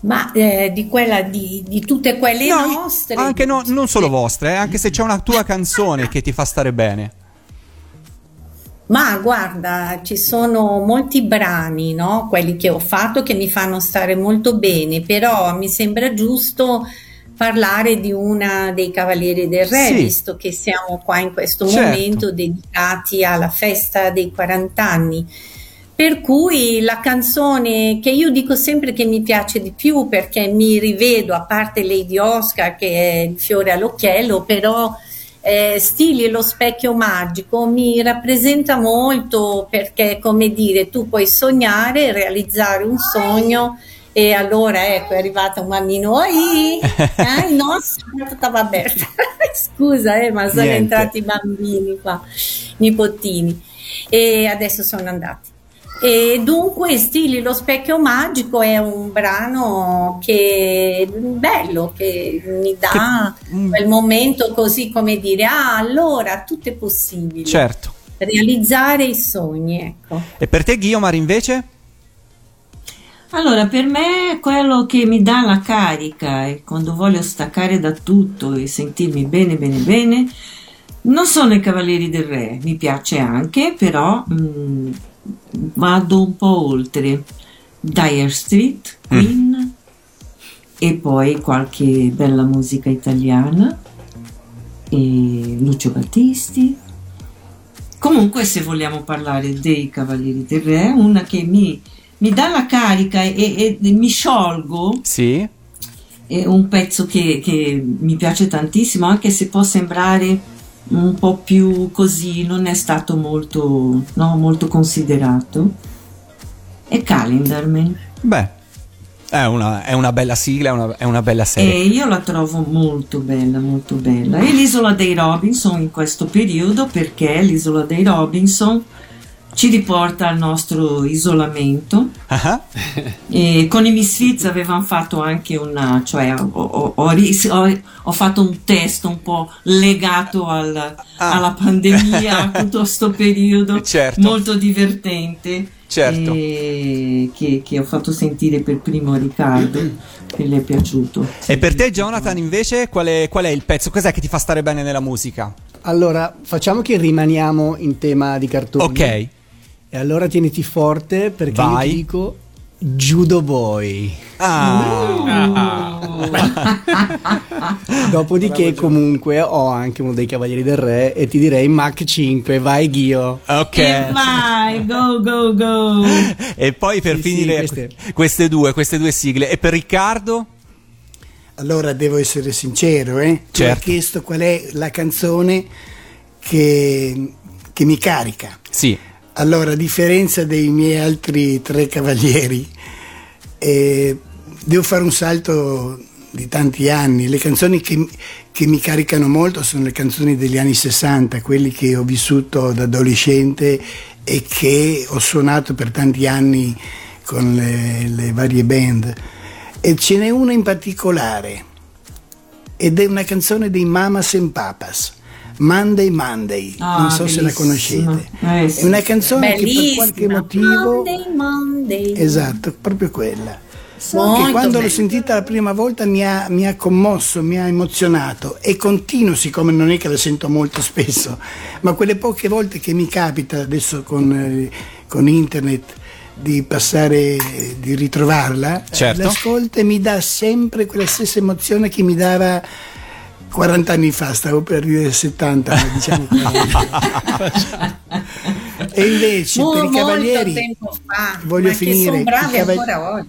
Ma eh, di quella di, di, tutte quelle no, nostre. Anche no, non solo vostre, eh, anche se c'è una tua canzone che ti fa stare bene. Ma guarda, ci sono molti brani, no? Quelli che ho fatto che mi fanno stare molto bene, però mi sembra giusto parlare di una dei Cavalieri del Re, sì. visto che siamo qua in questo certo. momento dedicati alla festa dei 40 anni. Per cui la canzone che io dico sempre che mi piace di più perché mi rivedo, a parte Lady Oscar che è il fiore all'occhiello, però eh, stili lo specchio magico mi rappresenta molto perché come dire tu puoi sognare realizzare un sogno e allora ecco è arrivata un bambino Oi, eh, no stava aperta scusa eh, ma sono Niente. entrati i bambini qua nipotini. E adesso sono andati e dunque Stili lo specchio magico è un brano che è bello, che mi dà che... Mm. quel momento così come dire, ah allora tutto è possibile. Certo. Realizzare i sogni, ecco. E per te Guiomar invece? Allora, per me quello che mi dà la carica e quando voglio staccare da tutto e sentirmi bene, bene, bene, non sono i Cavalieri del Re, mi piace anche, però mh, mm, vado un po' oltre Dire Street, Queen mm. e poi qualche bella musica italiana e Lucio Battisti. Comunque se vogliamo parlare dei Cavalieri del Re, una che mi, mi dà la carica e, e, e, mi sciolgo. Sì. È un pezzo che, che mi piace tantissimo, anche se può sembrare un po' più così, non è stato molto, no, molto considerato. E Calendarman. Beh, è una, è una, bella sigla, è una, è una bella serie. E io la trovo molto bella, molto bella. E l'isola dei Robinson in questo periodo, perché l'isola dei Robinson ci riporta al nostro isolamento. Uh-huh. E con i Misfits avevamo fatto anche una, cioè ho, ho, ho, ho fatto un test un po' legato al, ah. alla pandemia, a tutto questo periodo, certo. molto divertente. Certo. Che, che, ho fatto sentire per primo a Riccardo, che le è piaciuto. E per te, Jonathan, invece, qual è, qual è il pezzo? Cos'è che ti fa stare bene nella musica? Allora, facciamo che rimaniamo in tema di cartoni. Ok. E allora tieniti forte perché Vai. io ti dico Judo Boy. Ah. Dopodiché, comunque, ho anche uno dei Cavalieri del Re e ti direi Mach 5. Vai, Ghio. Ok. E vai, go, go, go. e poi per sì, finire, sì, queste. queste. due, queste due sigle. E per Riccardo? Allora devo essere sincero, eh? Certo. Tu hai chiesto qual è la canzone che, che mi carica. Sì. Allora, a differenza dei miei altri tre cavalieri, eh, devo fare un salto di tanti anni. Le canzoni che, che, mi caricano molto sono le canzoni degli anni 60, quelli che ho vissuto da adolescente e che ho suonato per tanti anni con le, le varie band. E ce n'è una in particolare, ed è una canzone dei Mamas and Papas Monday Monday, ah, non so bellissima. se la conoscete. Eh, sì. È una canzone bellissima. che per qualche motivo... Monday, Monday. Esatto, proprio quella. Molto che quando bello. l'ho sentita la prima volta mi ha, mi ha, commosso, mi ha emozionato e continuo, siccome non è che la sento molto spesso, ma quelle poche volte che mi capita adesso con, eh, con internet di passare, di ritrovarla, certo. l'ascolto e mi dà sempre quella stessa emozione che mi dava 40 anni fa, stavo per dire 70, ma diciamo E invece Mo- per i molto cavalieri tempo fa, voglio ma finire, che sono bravi cava- ancora oggi.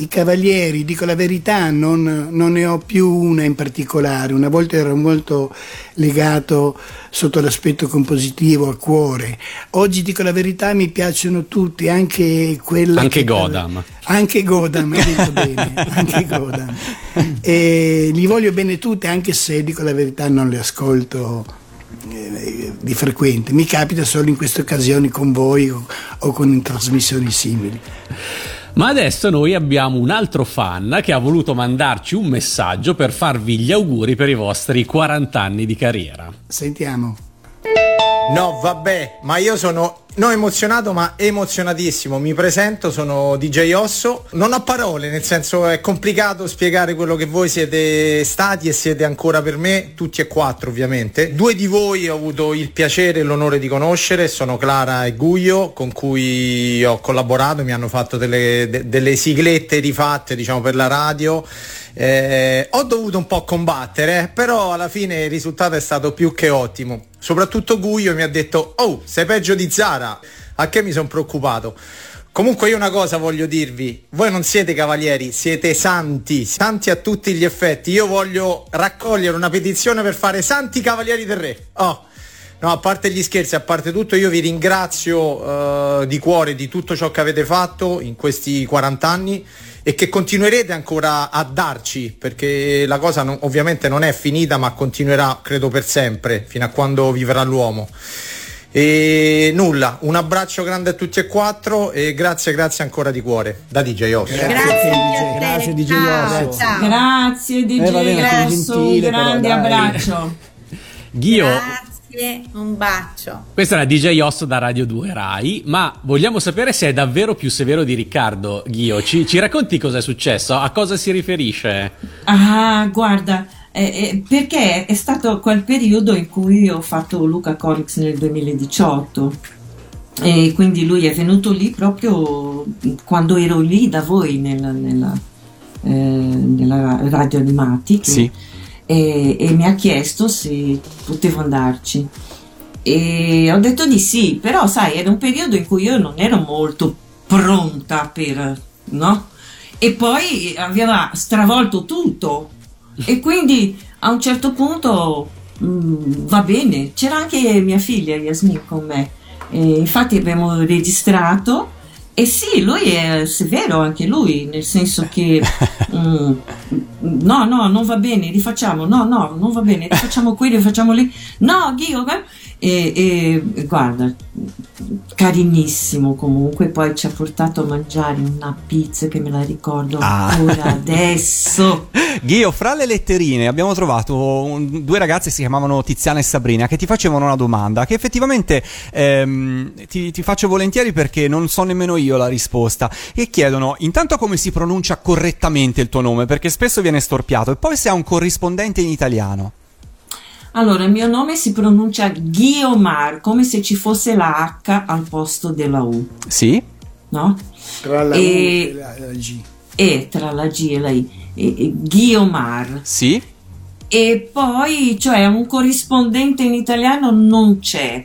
I cavalieri, dico la verità, non, non ne ho più una in particolare. Una volta ero molto legato sotto l'aspetto compositivo al cuore. Oggi dico la verità, mi piacciono tutti, anche quella. Anche che- Godam. Anche Godam, hai detto bene, anche Godam. E li voglio bene tutte, anche se dico la verità non le ascolto eh, di frequente. Mi capita solo in queste occasioni con voi o con trasmissioni simili. Ma adesso noi abbiamo un altro fan che ha voluto mandarci un messaggio per farvi gli auguri per i vostri 40 anni di carriera. Sentiamo. No, vabbè, ma io sono non emozionato, ma emozionatissimo. Mi presento, sono DJ Osso. Non ho parole, nel senso è complicato spiegare quello che voi siete stati e siete ancora per me, tutti e quattro ovviamente. Due di voi ho avuto il piacere e l'onore di conoscere, sono Clara e Guglio, con cui ho collaborato, mi hanno fatto delle, de- delle siglette rifatte, diciamo, per la radio. Eh, ho dovuto un po' combattere, però alla fine il risultato è stato più che ottimo. Soprattutto Guglio mi ha detto: Oh, sei peggio di Zara. A che mi sono preoccupato? Comunque io una cosa voglio dirvi, voi non siete cavalieri, siete santi, santi a tutti gli effetti. Io voglio raccogliere una petizione per fare santi cavalieri del re. Oh. No, a parte gli scherzi, a parte tutto, io vi ringrazio eh, di cuore di tutto ciò che avete fatto in questi 40 anni e che continuerete ancora a darci, perché la cosa non- ovviamente non è finita, ma continuerà, credo, per sempre, fino a quando vivrà l'uomo. E nulla, un abbraccio grande a tutti e quattro e grazie, grazie ancora di cuore, da DJ Osso. Grazie DJ Osso. Grazie DJ Eh, Osso, un gentile, però, grande dai. abbraccio. Ghio, Grazie, un bacio. questa è la DJ Osso da Radio 2 Rai, ma vogliamo sapere se è davvero più severo di Riccardo. Ghio, ci, ci racconti cosa è successo? A cosa si riferisce? Ah, guarda, eh, eh, perché è stato quel periodo in cui ho fatto Luca Corix nel 2018 e quindi lui è venuto lì proprio quando ero lì da voi nella, nella, eh, nella radio animati che- Sì. E, e mi ha chiesto se potevo andarci. E ho detto di sì, però sai, era un periodo in cui io non ero molto pronta per, no? E poi aveva stravolto tutto. E quindi a un certo punto mm, va bene, c'era anche mia figlia Yasmin con me, e infatti abbiamo registrato e sì, lui è severo anche lui, nel senso che mm, no, no, non va bene, rifacciamo, no, no, non va bene, rifacciamo qui, rifacciamo lì, no, Ghio, eh? E, e guarda, carinissimo comunque, poi ci ha portato a mangiare una pizza che me la ricordo Ah. ancora adesso. Ghio, fra le letterine abbiamo trovato un- due ragazze si chiamavano Tiziana e Sabrina che ti facevano una domanda che effettivamente ehm, ti, ti faccio volentieri perché non so nemmeno io la risposta e chiedono intanto come si pronuncia correttamente il tuo nome perché spesso viene storpiato e poi se ha un corrispondente in italiano. Allora, il mio nome si pronuncia Guiomar, come se ci fosse la H al posto della U, Sì? no? Tra la U E- e la, G. E tra la G e la I. E- e Guiomar. Sì? E poi, cioè, un corrispondente in italiano non c'è.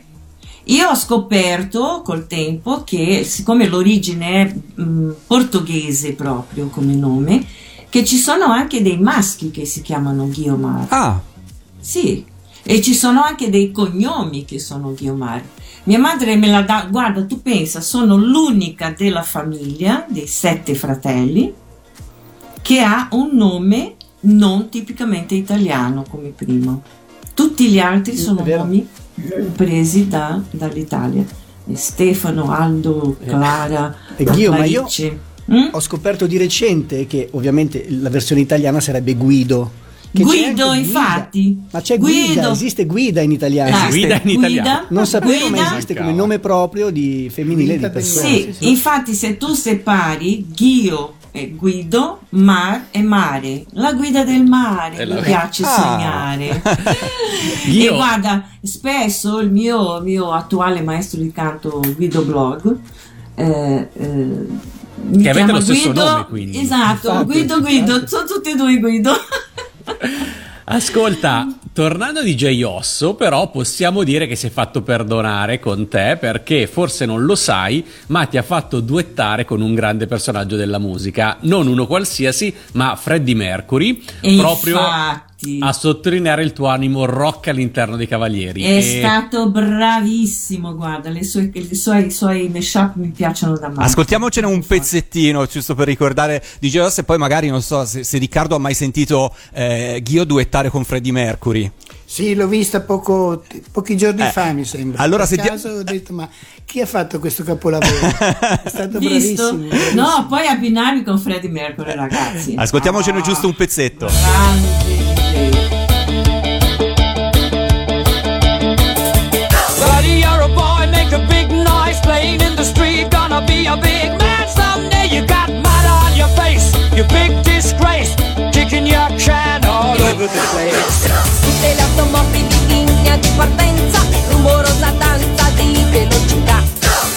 Io ho scoperto col tempo che, siccome l'origine è mm, portoghese proprio come nome, che ci sono anche dei maschi che si chiamano Guiomar. Ah, Sì, e ci sono anche dei cognomi che sono Guiomar. Mia madre me la dà, guarda, tu pensa, sono l'unica della famiglia, dei sette fratelli, che ha un nome non tipicamente italiano come primo. Tutti gli altri sono nomi presi da- dall'Italia. Stefano, Aldo, Clara, E Ghio, ma io Clarice. ho scoperto di recente che ovviamente la versione italiana sarebbe Guido. Che c'è Guido, Guida. infatti. Ma c'è guida, Guido. esiste guida in italiano. Ah, Guida in italiano. Non sapevo, ma Guida. esiste come nome proprio di femminile di persone. Sì, infatti se tu separi Ghio e Guido, Mar e Mare, la guida del mare, la- mi piace Ah. sognare. E guarda, spesso il mio, mio attuale maestro di canto Guido Blog eh, eh, mi Che avete lo stesso Guido, nome, quindi. Esatto, Infatti, Guido Guido, sono tutti e due Guido. Ascolta, Tornando a DJ Osso, però possiamo dire che si è fatto perdonare con te perché forse non lo sai, ma ti ha fatto duettare con un grande personaggio della musica, non uno qualsiasi, ma Freddie Mercury, E proprio infatti. a sottolineare il tuo animo rock all'interno dei Cavalieri. È E- stato bravissimo, guarda, le sue- i suoi, i suoi mashup mi piacciono da male. Ascoltiamocene un pezzettino, giusto per ricordare DJ Osso e poi magari non so se, se Riccardo ha mai sentito eh, Ghio duettare con Freddie Mercury. Sì, l'ho vista poco, pochi giorni Eh, fa, mi sembra. allora per senti- caso ho detto, ma chi ha fatto questo capolavoro? È stato bravissimo. bravissimo. No, poi abbinarmi con Freddie Mercury, ragazzi. Ascoltiamocene giusto un pezzetto. Buddy, you're a boy, make a big noise playing in the street. Gonna be a big man someday. You got mud on your face, you big disgrace, kicking your can all over the place. Tutte le automobili in linea di partenza, rumorosa danza di velocità.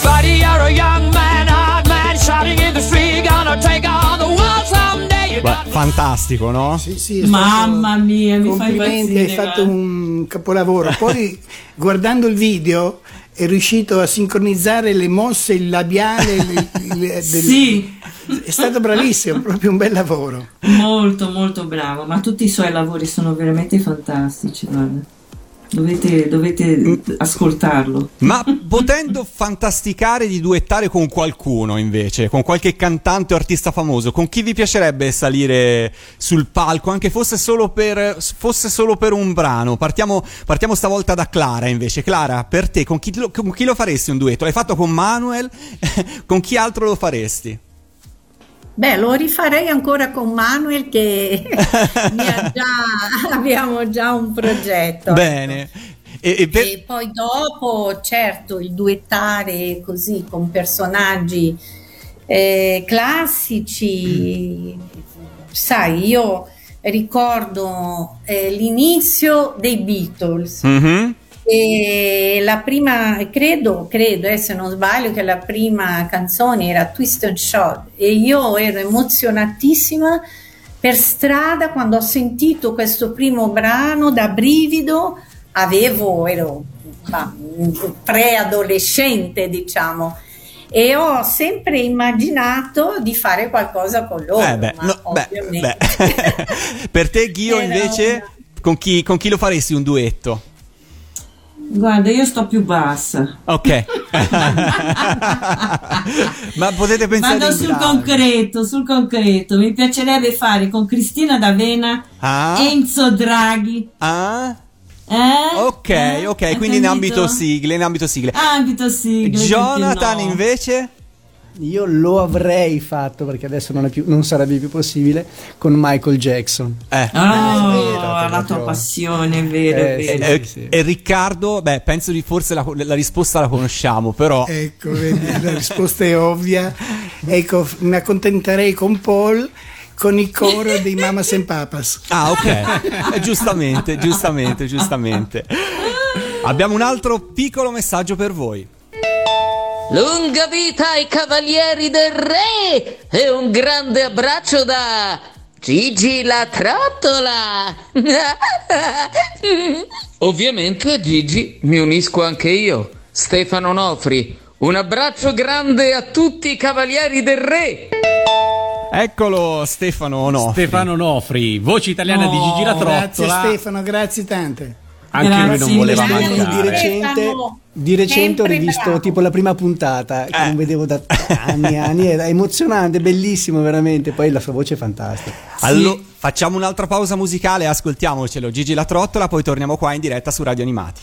Buddy, you're a young man, hard man, shouting in the street. Gonna take on the world someday. You Beh, fantastico, no? Sì, sì, Mamma mia, mi fai Complimenti, impazzire. hai fatto un capolavoro. Poi guardando il video è riuscito a sincronizzare le mosse, il labiale. il- il- del- Sì. È stato bravissimo, proprio un bel lavoro. Molto, molto bravo, ma tutti i suoi lavori sono veramente fantastici, guarda. Dovete, dovete ascoltarlo. Ma potendo fantasticare di duettare con qualcuno invece, con qualche cantante o artista famoso, con chi vi piacerebbe salire sul palco, anche fosse solo per, fosse solo per un brano? Partiamo, partiamo stavolta da Clara invece. Clara, per te, con chi, lo, con chi lo faresti un duetto? L'hai fatto con Manuel? con chi altro lo faresti? Beh, lo rifarei ancora con Manuel che già, abbiamo già un progetto. Bene. E, e per- E poi dopo, certo, il duettare così con personaggi eh, classici, sai, io ricordo eh, l'inizio dei Beatles. Mhm. E la prima, credo, credo, eh, se non sbaglio, che la prima canzone era Twist and Shout e io ero emozionatissima per strada quando ho sentito questo primo brano da brivido, avevo, ero ma, preadolescente diciamo e ho sempre immaginato di fare qualcosa con loro, Eh, beh, ma no, beh, ovviamente beh. per te, Ghio, invece, con chi, con chi lo faresti un duetto? Guarda, io sto più bassa. Ok. Ma potete pensare Vado in sul concreto, sul concreto. Mi piacerebbe fare con Cristina D'Avena, Ah. Enzo Draghi. Ah? Eh? Ok, Eh? ok, quindi in capito? ambito sigle, in ambito sigle. Ambito sigle. Jonathan no? invece? Io lo avrei fatto perché adesso non, è più- non sarebbe più possibile con Michael Jackson. Eh. Oh, la tua passione, è vero, Eh, vero. E, e- e Riccardo, beh, penso di forse la, la risposta la conosciamo, però Ecco, vedi, la risposta è ovvia. Ecco, mi accontenterei con Paul con il coro dei Mamas and Papas. Ah, ok. Eh, giustamente, giustamente, giustamente. Abbiamo un altro piccolo messaggio per voi. Lunga vita ai cavalieri del re e un grande abbraccio da Gigi la trottola. Ovviamente a Gigi mi unisco anche io, Stefano Nofri. Un abbraccio grande a tutti i cavalieri del re. Eccolo Stefano Nofri. Stefano Nofri, voce italiana di Gigi la Grazie Trottola. Stefano, grazie tante. Anche lui non voleva Di mancare. recente, Stefano, di recente ho rivisto bravo. tipo la prima puntata che Eh. non vedevo da anni e anni, era emozionante, bellissimo veramente, poi la sua voce è fantastica. Allora, facciamo un'altra pausa musicale, ascoltiamocelo. Gigi la trottola, poi torniamo qua in diretta su Radio Animati.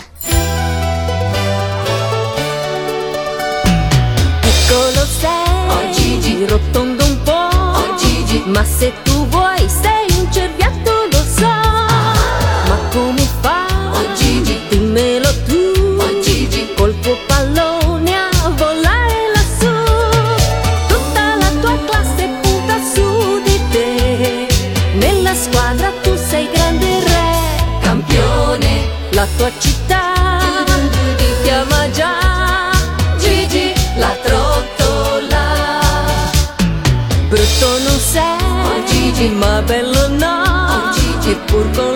Piccolo sei, Oh, Gigi. rotondo un po', Oh, Gigi. ma se tu vuoi sei ma bello no, Oh, Gigi. eppur con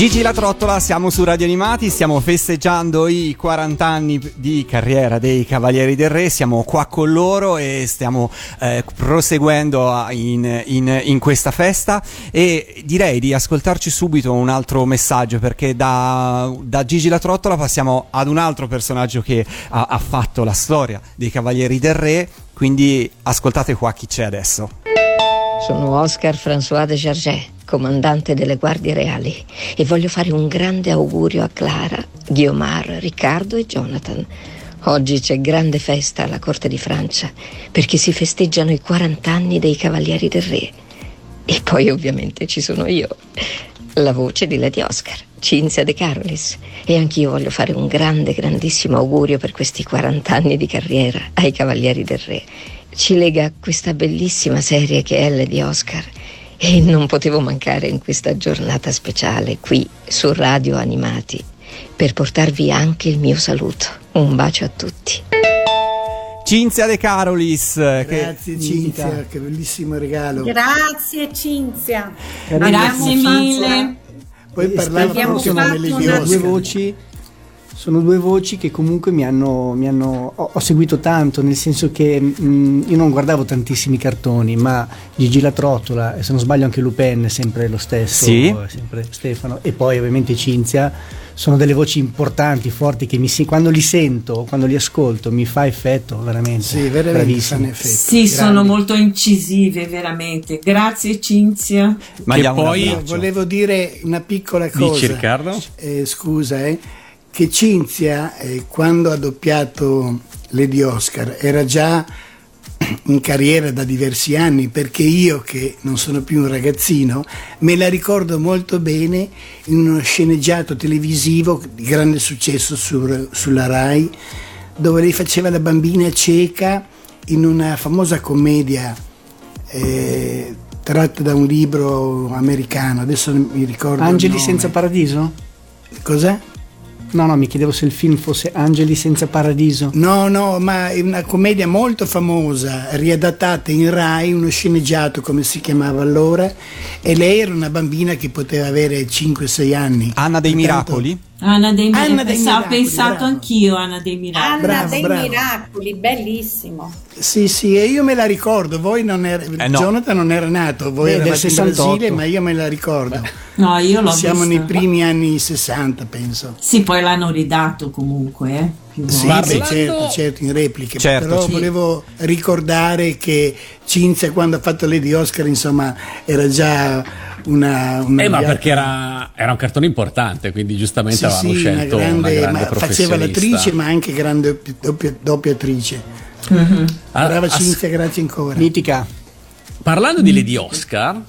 Gigi la trottola, siamo su Radio Animati, stiamo festeggiando i 40 anni di carriera dei Cavalieri del Re, siamo qua con loro e stiamo eh, proseguendo in, in- in questa festa e direi di ascoltarci subito un altro messaggio perché da, da Gigi la trottola passiamo ad un altro personaggio che ha, ha fatto la storia dei Cavalieri del Re, quindi ascoltate qua chi c'è adesso. Sono Oscar François de Jarget, comandante delle Guardie Reali, e voglio fare un grande augurio a Clara, Guiomar, Riccardo e Jonathan. Oggi c'è grande festa alla Corte di Francia, perché si festeggiano i 40 anni dei Cavalieri del Re. E poi ovviamente ci sono io, la voce di Lady Oscar, Cinzia De Carolis. E anch'io voglio fare un grande, grandissimo augurio per questi 40 anni di carriera ai Cavalieri del Re. Ci lega questa bellissima serie che è Lady Oscar. E non potevo mancare in questa giornata speciale qui su Radio Animati per portarvi anche il mio saluto. Un bacio a tutti. Cinzia De Carolis. eh, che- Grazie Cinzia, che bellissimo regalo. Grazie Cinzia. Grazie mille. Poi come Lady una- due Oscar. voci sono due voci che comunque mi hanno, mi hanno- ho, ho seguito tanto, nel senso che mh, io non guardavo tantissimi cartoni, ma Gigi la Trottola e se non sbaglio anche Lupin è sempre lo stesso, Sì. sempre Stefano e poi ovviamente Cinzia sono delle voci importanti, forti che mi si- quando li sento, quando li ascolto mi fa effetto veramente. Sì, veramente fanno effetto. Sì, sono molto incisive, veramente. Grazie Cinzia. Un poi. Volevo dire una piccola cosa. Dici Riccardo? Eh, scusa, eh, che Cinzia, eh, quando ha doppiato Lady Oscar, era già in carriera da diversi anni, perché io, che non sono più un ragazzino, me la ricordo molto bene in uno sceneggiato televisivo di grande successo su- sulla RAI, dove lei faceva la bambina cieca in una famosa commedia eh, tratta da un libro americano, adesso mi ricordo. Angeli senza paradiso? Cos'è? No, no, mi chiedevo se il film fosse Angeli senza paradiso. No, no, ma è una commedia molto famosa, riadattata in Rai, uno sceneggiato come si chiamava allora, e lei era una bambina che poteva avere 5-6 anni. Anna dei Pertanto- Miracoli? Anna dei Miracoli. Anna dei Miracoli, pensato bravo. anch'io Anna dei Miracoli. Anna Bravo, dei bravo. Miracoli, bellissimo. Sì, sì, e io me la ricordo, voi non era, Eh, no. Jonathan non era nato, voi Beh, eravate in 68. Brasile, ma io me la ricordo. No, io l'ho Siamo vista. nei primi anni 60, penso. Sì, poi l'hanno ridato comunque, eh. Sì, sì, certo, certo, in repliche. Certo, però sì. volevo ricordare che Cinzia quando ha fatto Lady Oscar, insomma, era già una... una Eh, ma perché era, era un cartone importante, quindi giustamente Sì, avevano sì, scelto una grande, grande ma faceva l'attrice ma anche grande doppia- doppia- doppiatrice. Ah, Brava ass- Cinzia, grazie ancora. Mitica. Parlando di Lady Oscar,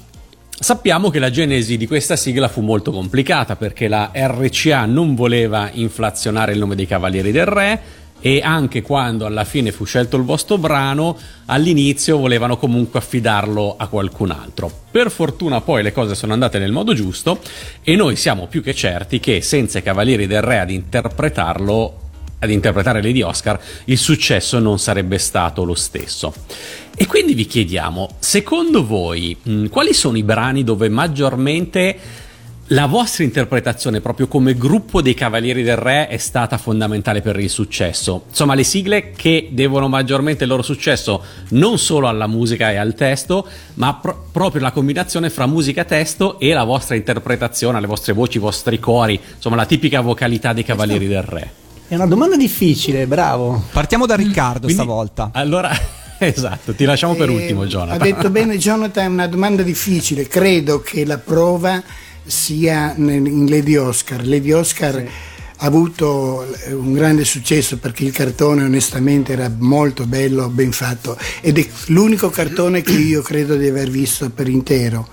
sappiamo che la genesi di questa sigla fu molto complicata perché la RCA non voleva inflazionare il nome dei Cavalieri del Re e anche quando alla fine fu scelto il vostro brano, all'inizio volevano comunque affidarlo a qualcun altro. Per fortuna poi le cose sono andate nel modo giusto e noi siamo più che certi che senza i Cavalieri del Re ad interpretarlo ad interpretare Lady Oscar, il successo non sarebbe stato lo stesso. E quindi vi chiediamo, secondo voi, mh, quali sono i brani dove maggiormente la vostra interpretazione, proprio come gruppo dei Cavalieri del Re, è stata fondamentale per il successo? Insomma, le sigle che devono maggiormente il loro successo non solo alla musica e al testo, ma pro- proprio la combinazione fra musica, testo e la vostra interpretazione, le vostre voci, i vostri cori, insomma, la tipica vocalità dei Cavalieri del Re. È una domanda difficile, bravo. Partiamo da Riccardo Quindi- stavolta. Allora, Esatto, ti lasciamo per Eh, ultimo, Ha Jonathan. detto bene Jonathan, è una domanda difficile. Credo che la prova sia in Lady Oscar. Lady Oscar ha avuto eh, un grande successo perché il cartone onestamente era molto bello, ben fatto ed è l'unico cartone che io credo di aver visto per intero.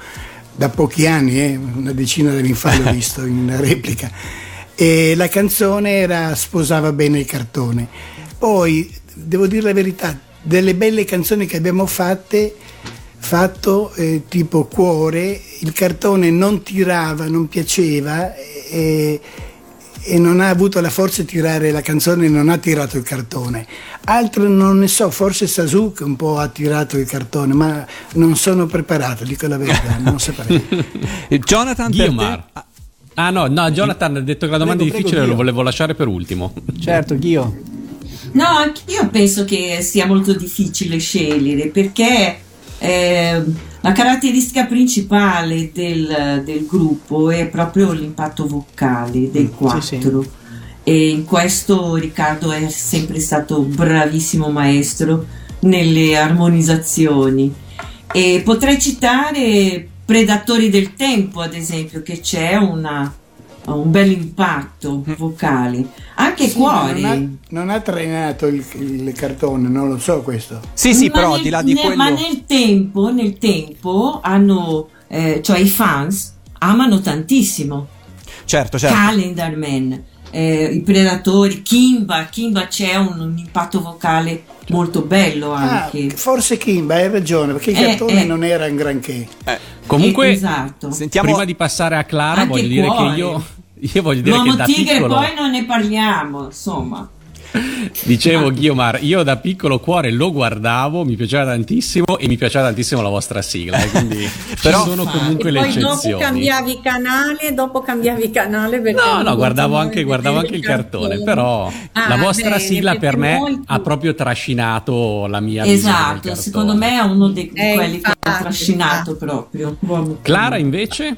Da pochi anni, eh, una decina di anni fa l'ho visto in replica. E la canzone era, sposava bene il cartone. Poi, devo dire la verità, delle belle canzoni che abbiamo fatte, fatto eh, tipo Cuore, il cartone non tirava, non piaceva e, e non ha avuto la forza di tirare la canzone non ha tirato il cartone. Altre non ne so, forse Sasuke un po' ha tirato il cartone, ma non sono preparato, dico la verità, non saprei. Jonathan, Guiomar. Ah no, no, Jonathan ha detto che la domanda Prego, è difficile, prego, lo volevo lasciare per ultimo. Certo, Ghio. No, anch'io penso che sia molto difficile scegliere perché eh, la caratteristica principale del, del gruppo è proprio l'impatto vocale dei quattro. E in questo Riccardo è sempre stato bravissimo maestro nelle armonizzazioni. E potrei citare Predatori del Tempo, ad esempio, che c'è una- un bel impatto vocale. Anche Sì, Cuore. Non ha, non ha trainato il, il cartone, non lo so questo. Sì, sì, Ma però nel- al di là di ne- quello... Ma nel tempo, nel tempo hanno, eh, cioè i fans amano tantissimo. Certo, certo. Calendar Man, eh, i Predatori, Kimba, Kimba c'è un, un impatto vocale molto bello Ah, anche. forse Kimba hai ragione, perché il Eh, cartone eh. non era un granché. Comunque, Eh, esatto. prima di passare a Clara, Anche voglio dire Cuore. che io, io voglio dire L'uomo che da tigre piccolo, poi non ne parliamo, insomma. Dicevo Ghiomar, io da piccolo cuore lo guardavo, mi piaceva tantissimo e mi piaceva tantissimo la vostra sigla, eh, quindi Però- sono comunque e le poi dopo eccezioni. cambiavi canale, dopo cambiavi canale perché No, no, guardavo anche, guardavo anche il cartone, cartone. però Ah, la vostra bene, sigla per me molti- ha proprio trascinato la mia Esatto, secondo me è uno dei di Eh, quelli che ha infatti, trascinato proprio. Clara invece?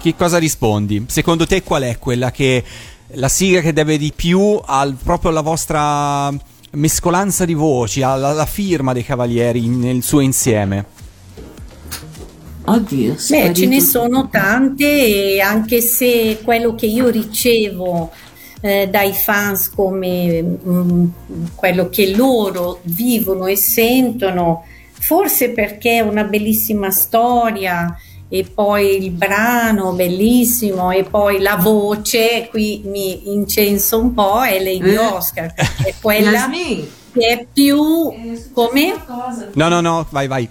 Che cosa rispondi? Secondo te qual è quella che la sigla che deve di più al proprio alla vostra mescolanza di voci, alla, alla firma dei cavalieri nel suo insieme? Oddio, Beh, ce ne sono tante e anche se quello che io ricevo eh, dai fans come mm, quello che loro vivono e sentono, forse perché è una bellissima storia e poi il brano bellissimo e poi la voce, qui mi incenso un po', è Lady Eh. Oscar, è quella che è più come? No, no, no, vai, vai.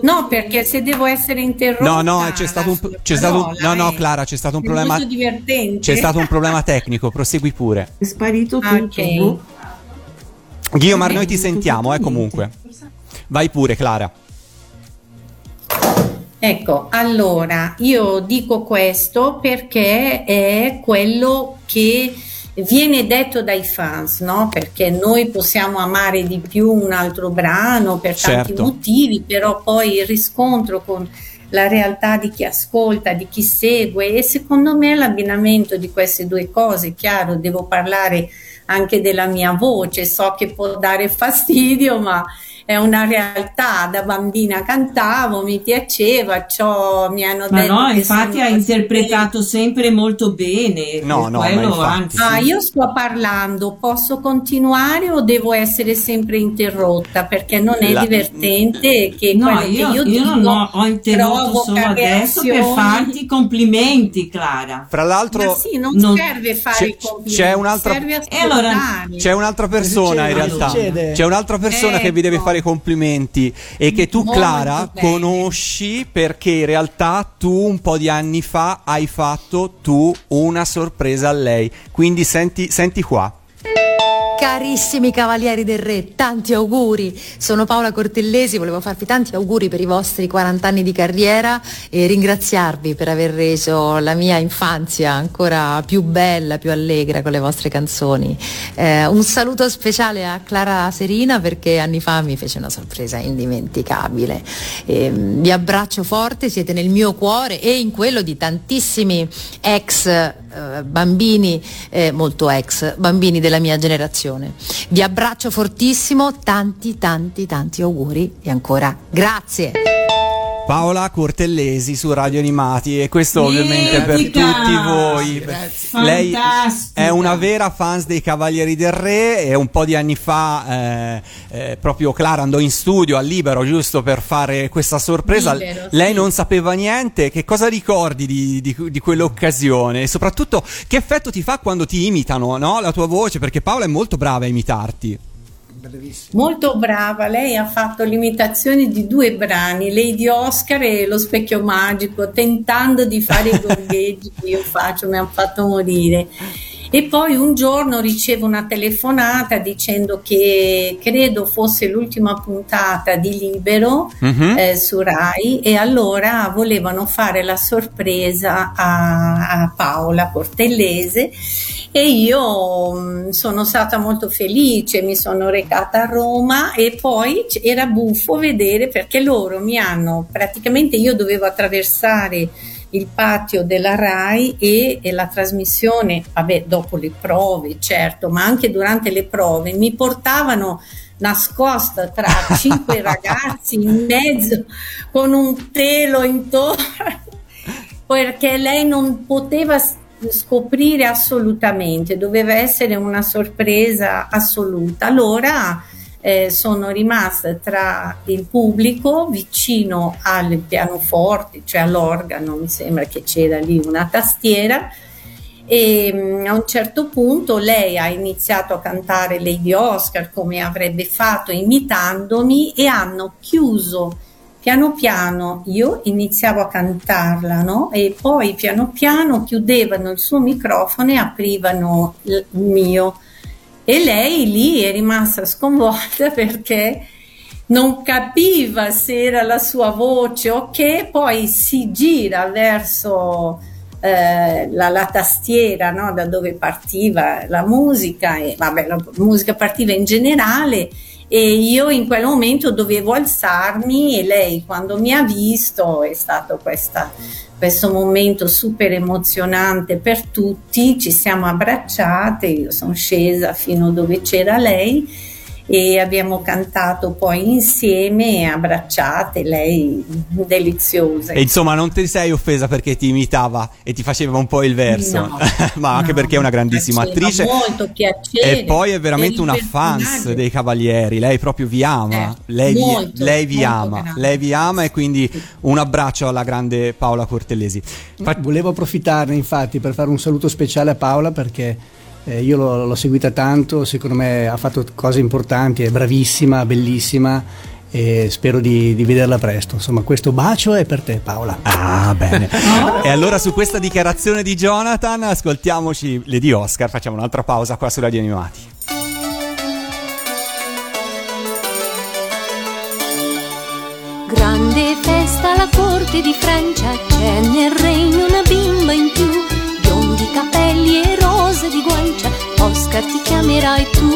No, perché se devo essere interrotta No, no, c'è stato un, c'è stato un- no, no, eh. Clara, c'è stato un È problema. molto divertente. C'è stato un problema tecnico, prosegui pure. È sparito tutto. Ok. boh. Ghiomar, noi ti sentiamo, eh, comunque. Vai pure, Clara. Ecco, allora io dico questo perché è quello che viene detto dai fans, no? Perché noi possiamo amare di più un altro brano per tanti Certo. motivi, però poi il riscontro con la realtà di chi ascolta, di chi segue e secondo me l'abbinamento di queste due cose, chiaro, devo parlare anche della mia voce, so che può dare fastidio, ma è una realtà, da bambina cantavo, mi piaceva, ciò mi hanno Ma detto no, che infatti ha interpretato sempre molto bene. No, no, infatti. anzi. Ah, io sto parlando, posso continuare o devo essere sempre interrotta? Perché non è La- divertente che No, quello io, che io, io dico non ho, interrotto solo adesso per farti complimenti, Clara. Fra l'altro, Ma sì, non, Non- serve fare c'è- i complimenti, c'è un'altra- serve E allora-. C'è un'altra persona in realtà. C'è un'altra persona che vi deve Ecco. Fare complimenti e che tu, Molto Clara, bene. conosci perché in realtà tu un po' di anni fa hai fatto tu una sorpresa a lei. Quindi senti, senti qua. Carissimi Cavalieri del Re, tanti auguri. Sono Paola Cortellesi, volevo farvi tanti auguri per i vostri 40 anni di carriera e ringraziarvi per aver reso la mia infanzia ancora più bella, più allegra con le vostre canzoni. Eh, un saluto speciale a Clara Serina perché anni fa mi fece una sorpresa indimenticabile. Ehm, vi abbraccio forte, siete nel mio cuore e in quello di tantissimi ex eh, bambini, eh, molto ex, bambini della mia generazione. Vi abbraccio fortissimo, tanti tanti tanti auguri e ancora grazie. Paola Cortellesi su Radio Animati e questo ovviamente per tutti voi. Lei Fantastica. è una vera fans dei Cavalieri del Re e un po' di anni fa eh, eh, proprio Clara andò in studio al Libero giusto per fare questa sorpresa. Libero, Lei sì. non sapeva niente, che cosa ricordi di, di- di quell'occasione e soprattutto che effetto ti fa quando ti imitano no? la tua voce perché Paola è molto brava a imitarti. Molto brava, lei ha fatto l'imitazione di due brani, Lady Oscar e Lo specchio magico, tentando di fare i gorgheggi che io faccio, mi hanno fatto morire. E poi un giorno ricevo una telefonata dicendo che credo fosse l'ultima puntata di Libero Mhm. eh, su Rai e allora volevano fare la sorpresa a, a Paola Cortellese e io mh, sono stata molto felice, mi sono recata a Roma e poi era buffo vedere perché loro mi hanno praticamente io dovevo attraversare il patio della RAI e, e la trasmissione, vabbè, dopo le prove, certo, ma anche durante le prove mi portavano nascosta tra cinque ragazzi in mezzo con un telo intorno perché lei non poteva scoprire assolutamente, doveva essere una sorpresa assoluta. Allora eh, sono rimasta tra il pubblico vicino al pianoforte, cioè all'organo, mi sembra che c'era lì una tastiera e mm, a un certo punto lei ha iniziato a cantare Lady Oscar come avrebbe fatto imitandomi e hanno chiuso piano piano io iniziavo a cantarla no? e poi piano piano chiudevano il suo microfono e aprivano il mio e lei lì è rimasta sconvolta perché non capiva se era la sua voce o che, poi si gira verso eh, la, la tastiera no? da dove partiva la musica e vabbè la musica partiva in generale e io in quel momento dovevo alzarmi e lei quando mi ha visto è stato questa, questo momento super emozionante per tutti, ci siamo abbracciate, io sono scesa fino dove c'era lei e abbiamo cantato poi insieme abbracciate, lei deliziosa. E insomma, non ti sei offesa perché ti imitava e ti faceva un po' il verso, No, ma anche no, perché è una grandissima attrice. molto piacere. E poi è veramente una fans dei Cavalieri, lei proprio vi ama, lei, vi, Eh, molto, lei vi ama, grande. lei vi ama e quindi un abbraccio alla grande Paola Cortellesi. Volevo approfittarne infatti per fare un saluto speciale a Paola perché eh, io l'ho, l'ho seguita tanto, secondo me ha fatto cose importanti, è bravissima, bellissima e spero di, di vederla presto. Insomma, questo bacio è per te Paola. Ah, bene. E allora su questa dichiarazione di Jonathan ascoltiamoci le di Oscar, facciamo un'altra pausa qua su Radio Animati. Grande festa alla corte di Francia, c'è nel regno Oscar ti chiamerai tu.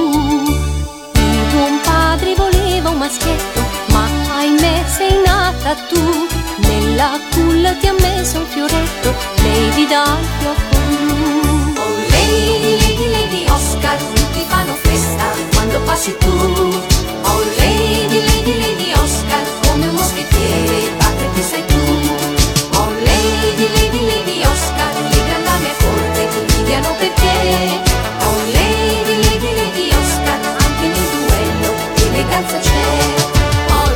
Il buon padre voleva un maschietto, ma ahimè sei nata tu. Nella culla ti ha messo un fioretto, lei ti dà il fiocco blu. Oh lady, lady, lady Oscar, tutti fanno festa quando passi tu. Oh lady, lady, lady Oscar, come un moschettiere, padre che sei tu. Oh lady, lady, lady Oscar, le grandame forte ti invidiano per te. Oh oh.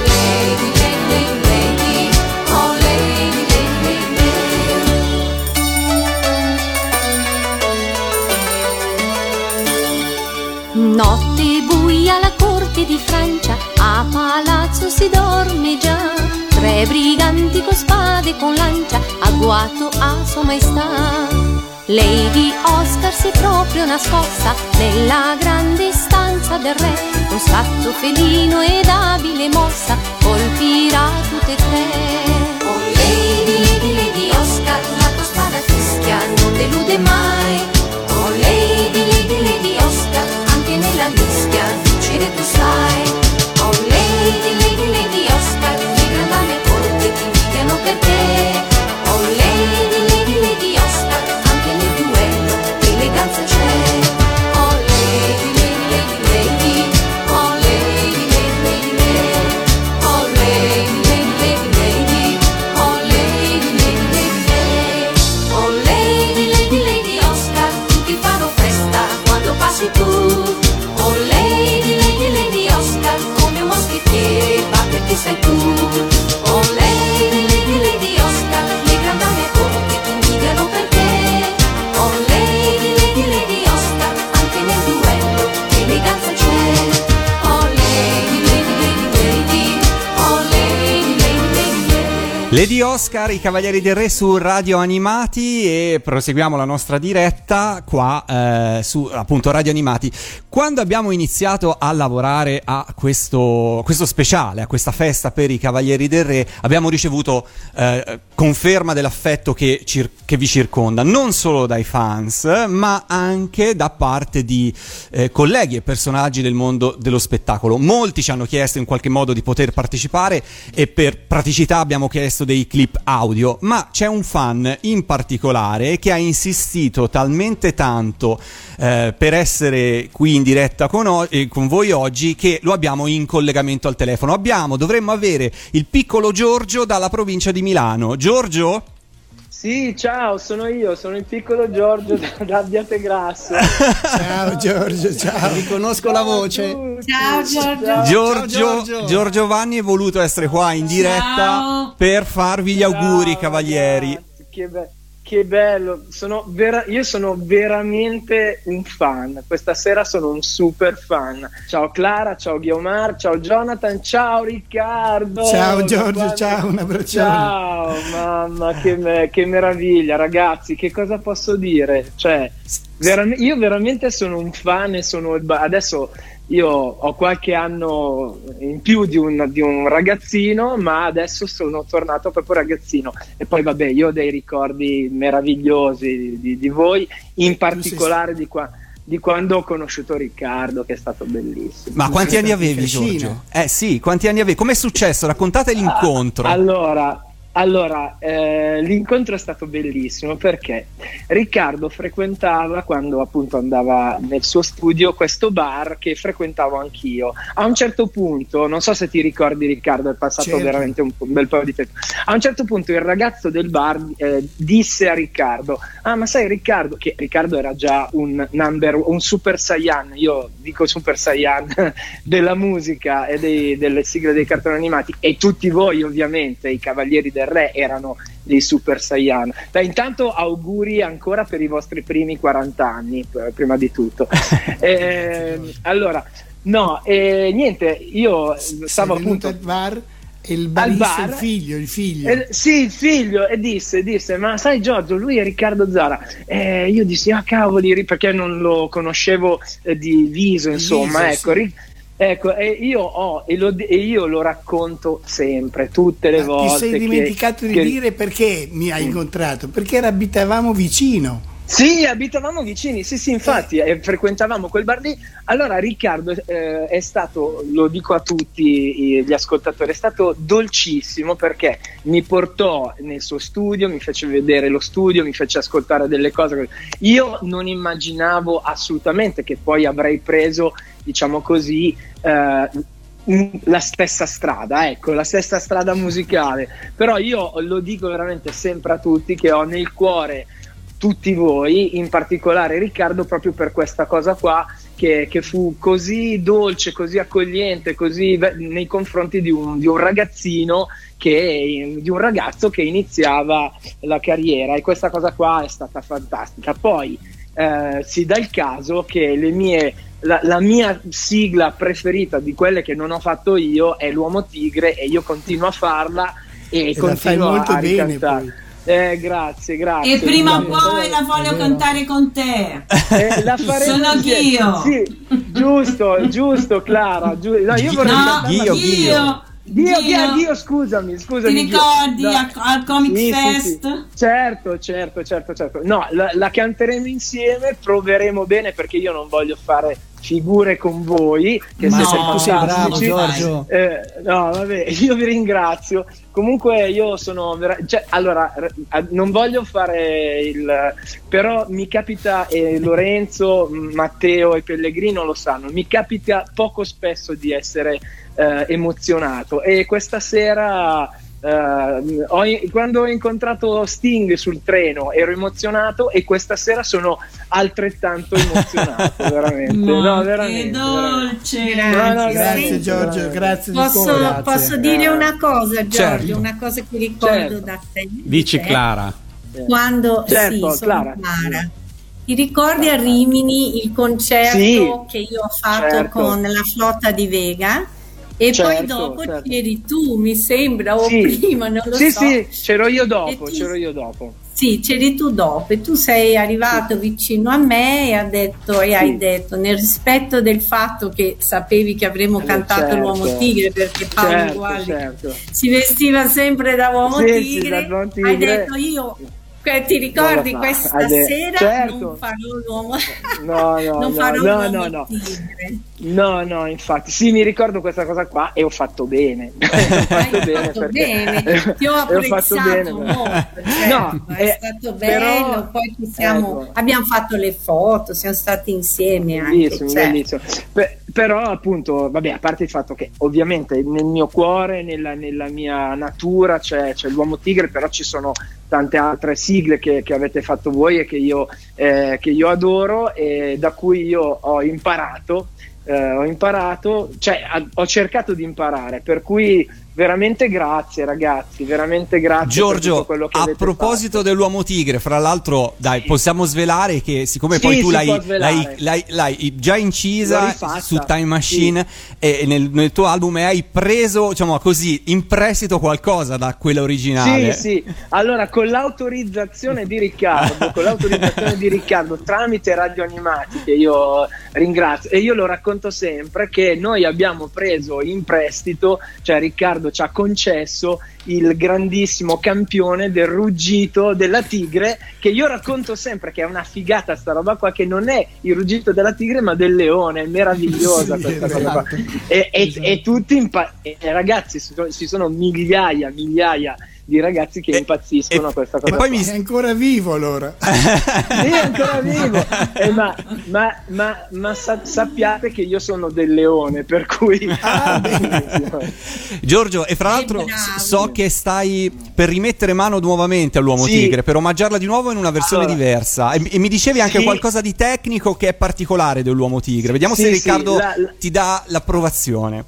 Notte buia alla corte di Francia, a palazzo si dorme già. Tre briganti con spade e con lancia, agguato a sua maestà. Lady Oscar si è proprio nascosta nella grande stanza del re, con scatto felino ed abile mossa, colpirà tutte e tre. Oh lady, lady, lady Oscar, la tua spada fischia non delude mai. Oh lady, lady, lady Oscar, anche nella mischia vincere tu sai. Oh lady, lady, lady Oscar, le grandame corte ti invidiano per te. isso é tudo. Lady Oscar, i Cavalieri del Re su Radio Animati e proseguiamo la nostra diretta qua eh, su appunto Radio Animati. Quando abbiamo iniziato a lavorare a questo, questo speciale, a questa festa per i Cavalieri del Re, abbiamo ricevuto eh, conferma dell'affetto che, cir- che vi circonda, non solo dai fans, ma anche da parte di eh, colleghi e personaggi del mondo dello spettacolo. Molti ci hanno chiesto in qualche modo di poter partecipare e per praticità abbiamo chiesto dei clip audio, ma c'è un fan in particolare che ha insistito talmente tanto eh, per essere qui in diretta con, o- eh, con voi oggi che lo abbiamo in collegamento al telefono. Abbiamo, dovremmo avere il piccolo Giorgio dalla provincia di Milano. Giorgio? Sì, ciao, sono io, sono il piccolo Giorgio da, da Abbiategrasso. Ciao Giorgio, ciao. Riconosco la voce. Ciao Giorgio. Giorgio, Giorgio Vanni è voluto essere qua in diretta Ciao. per farvi gli auguri, cavalieri. Che, be- che bello, sono vera- io sono veramente un fan. Questa sera sono un super fan. Ciao Clara, ciao Guiomar, ciao Jonathan, ciao Riccardo. Ciao Giorgio, ciao, un abbraccione. Ciao, mamma, che, me- che meraviglia, ragazzi. Che cosa posso dire? Cioè, veram- io veramente sono un fan e sono il ba- adesso io ho qualche anno in più di un, di un ragazzino, ma adesso sono tornato proprio ragazzino. E poi, vabbè, io ho dei ricordi meravigliosi di, di voi, in particolare di, qua- di quando ho conosciuto Riccardo, che è stato bellissimo. Ma quanti anni avevi, Giorgio? Eh sì, quanti anni avevi? Com'è successo? Raccontate l'incontro. Allora, allora eh, l'incontro è stato bellissimo perché Riccardo frequentava quando appunto andava nel suo studio questo bar che frequentavo anch'io. A un certo punto, non so se ti ricordi Riccardo, è passato Certo. veramente un, bel po' di tempo. A un certo punto il ragazzo del bar eh, disse a Riccardo: Ah, ma sai Riccardo, che Riccardo era già un number, un super saiyan, io dico super saiyan della musica e dei- delle sigle dei cartoni animati, e tutti voi, ovviamente, i Cavalieri del Re, erano dei super saiyan. Beh, intanto auguri ancora per i vostri primi 40 anni, eh, prima di tutto. Ehm, allora, no, eh, niente, io stavo appunto al bar e il barista, bar. il figlio, il figlio. Eh, sì, il figlio, e disse, disse, ma sai Giorgio, lui è Riccardo Zara. Eh, io dissi, ah cavoli, perché non lo conoscevo eh, di viso, insomma, viso, ecco. ri- ecco, e io, ho, e, lo, e io lo racconto sempre, tutte le Ti volte. sei che- dimenticato di che- dire perché mi hai incontrato? Perché abitavamo vicino. Sì, abitavamo vicini, sì, sì, infatti, eh, frequentavamo quel bar lì. Allora, Riccardo eh, è stato, lo dico a tutti gli ascoltatori, è stato dolcissimo perché mi portò nel suo studio, mi fece vedere lo studio, mi fece ascoltare delle cose. Io non immaginavo assolutamente che poi avrei preso, diciamo così, eh, la stessa strada, ecco, la stessa strada musicale. Però io lo dico veramente sempre a tutti che ho nel cuore tutti voi, in particolare Riccardo, proprio per questa cosa qua che, che fu così dolce, così accogliente, così ve- nei confronti di un, di un ragazzino che, di un ragazzo che iniziava la carriera e questa cosa qua è stata fantastica. Poi eh, si dà il caso che le mie, la, la mia sigla preferita di quelle che non ho fatto io è l'Uomo Tigre e io continuo a farla e, E continuo molto a bene. Eh, grazie, grazie. E prima o poi la voglio cantare con te. Eh, la faremo Sono insieme. Ghio. Sì, giusto, giusto, Clara. giu- no, io vorrei No, cantarla- Ghio, Ghio. Dio. Dio, Dio, scusami, scusami. Ti ricordi No. al Comic Sì, sì, Fest? sì. Certo, certo, certo, certo. No, la, la canteremo insieme, proveremo bene perché io non voglio fare figure con voi che siete no, tu sei bravo, fantastici. Giorgio. Eh, no, vabbè, io vi ringrazio. Comunque io sono vera- cioè, allora non voglio fare il però mi capita e Lorenzo, Matteo e Pellegrino lo sanno, mi capita poco spesso di essere eh, emozionato e questa sera eh, ho quando ho incontrato Sting sul treno ero emozionato e questa sera sono altrettanto emozionato veramente no che veramente, dolce. veramente. No, no, Grazie veramente, Giorgio, veramente. grazie di Posso, cuore. grazie. posso dire una cosa, Giorgio, Certo. una cosa che ricordo Certo. da te. Dici te. Clara. Quando Certo, sì, sono Clara. Clara. Ti ricordi a Rimini il concerto Sì, che io ho fatto certo. con la flotta di Vega? E Certo, poi dopo certo. c'eri tu, mi sembra, o Sì. prima, non lo sì, so. sì, c'ero io dopo, tu- c'ero io dopo. Sì, c'eri tu dopo e tu sei arrivato vicino a me e, ha detto, e hai detto, nel rispetto del fatto che sapevi che avremmo Eh, cantato certo. l'uomo tigre perché Paolo Certo, Uguali certo. si vestiva sempre da uomo Sì, sì, tigre, da uomo hai tigre. detto io, ti ricordi fa, questa sera certo. non farò l'uomo, No, no, non no, farò no, l'uomo no, no. tigre. No, no, infatti, sì, mi ricordo questa cosa qua e ho fatto bene. ho fatto bene, fatto bene, ti ho apprezzato bene, molto, cioè, No, è eh, stato però- bello, poi ci siamo, Ecco. abbiamo fatto le foto, siamo stati insieme anche, Bellissimo, cioè, bellissimo. Pe- però appunto, vabbè, a parte il fatto che ovviamente nel mio cuore, nella, nella mia natura c'è, c'è l'uomo tigre, però ci sono tante altre sigle che, che avete fatto voi e che io, eh, che io adoro e da cui io ho imparato. Eh, ho imparato, cioè ho cercato di imparare, per cui veramente grazie ragazzi, veramente grazie Giorgio, a proposito dell'uomo tigre, fra l'altro, dai, possiamo svelare che siccome Sì, poi tu l'hai, l'hai- l'hai- l'hai già incisa su Time Machine e nel, nel tuo album e hai preso, diciamo così, in prestito qualcosa da quella originale. Sì, sì. Allora, con l'autorizzazione di Riccardo, con l'autorizzazione di Riccardo tramite Radio Animati, che io ringrazio, e io lo racconto sempre, che noi abbiamo preso in prestito, cioè Riccardo ci ha concesso il grandissimo campione del ruggito della tigre, che io racconto sempre che è una figata sta roba qua, che non è il ruggito della tigre, ma del leone, è meravigliosa Sì, questa cosa qua. esatto. E, e- e tutti impa- e- ragazzi, ci sono migliaia, migliaia di ragazzi che impazziscono a questa cosa. Ma poi è ancora vivo allora. Sì, è ancora vivo. Eh, ma ma- ma- ma sa- sappiate che io sono del leone, per cui. Ah, Giorgio, e fra l'altro so che stai per rimettere mano nuovamente all'uomo Sì. tigre, per omaggiarla di nuovo in una versione Allora. diversa. E, e mi dicevi anche Sì. qualcosa di tecnico che è particolare dell'uomo tigre. Vediamo Sì, se sì, Riccardo la- la- ti dà l'approvazione.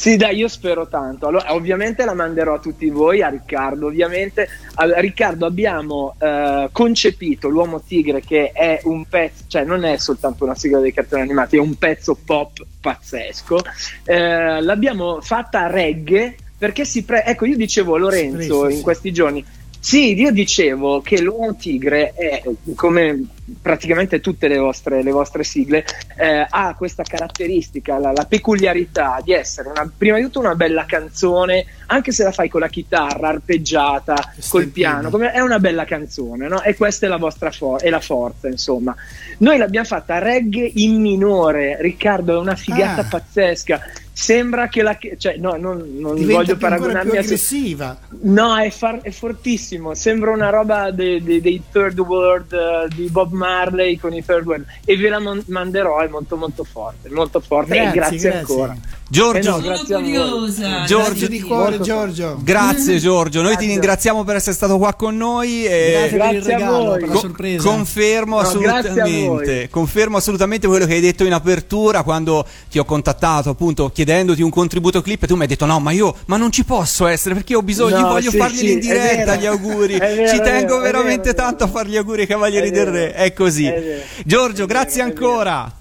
Sì, dai, io spero tanto. Allora, ovviamente la manderò a tutti voi, a Riccardo. Ovviamente, a Riccardo, abbiamo eh, concepito l'Uomo Tigre, che è un pezzo, cioè non è soltanto una sigla dei cartoni animati, è un pezzo pop pazzesco. Eh, l'abbiamo fatta a reggae perché si pre- Ecco, io dicevo a Lorenzo presta, in questi giorni. Sì, io dicevo che l'uomo tigre è come praticamente tutte le vostre, le vostre sigle, eh, ha questa caratteristica, la, la peculiarità di essere una- prima di tutto una bella canzone, anche se la fai con la chitarra arpeggiata, col piano, come- è una bella canzone, no? E questa è la vostra for- è la forza, insomma. Noi l'abbiamo fatta reggae in minore, Riccardo, è una figata Ah. pazzesca. Sembra che la. cioè, no, non, non voglio paragonarmi più a. aggressiva. No, è, far- è fortissimo. Sembra una roba dei, dei- dei Third World eh, di Bob Marley con i Third World. E ve la mon- manderò, è molto, molto forte. Molto forte. Grazie, e grazie, grazie. ancora. Giorgio, Eh no, grazie a voi. Giorgio, Grazie di cuore, Giorgio. Grazie Giorgio, noi ti Grazie. ringraziamo per essere stato qua con noi. E Grazie, per il Grazie a regalo, voi. per la Co- sorpresa. Confermo No, assolutamente, voi. confermo assolutamente quello che hai detto in apertura quando ti ho contattato appunto chiedendoti un contributo clip e tu mi hai detto no ma io ma non ci posso essere perché ho bisogno, No, io voglio sì, farglieli sì, in diretta gli auguri, vero, ci tengo vero, veramente vero, tanto a fargli gli auguri ai Cavalieri del. Re, è così. È vero. Giorgio, È grazie vero, è vero. ancora.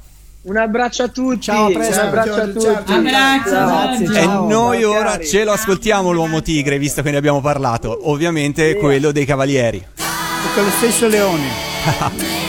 Un abbraccio a tutti. Ciao, a presto. Un abbraccio a Giorgio, ciao. tutti. Abbraccio, Grazie, Giorgio. E ciao. noi Ciao, ora cari. ce lo ascoltiamo l'uomo tigre, visto che ne abbiamo parlato. Ovviamente quello dei Cavalieri. E con lo stesso leone.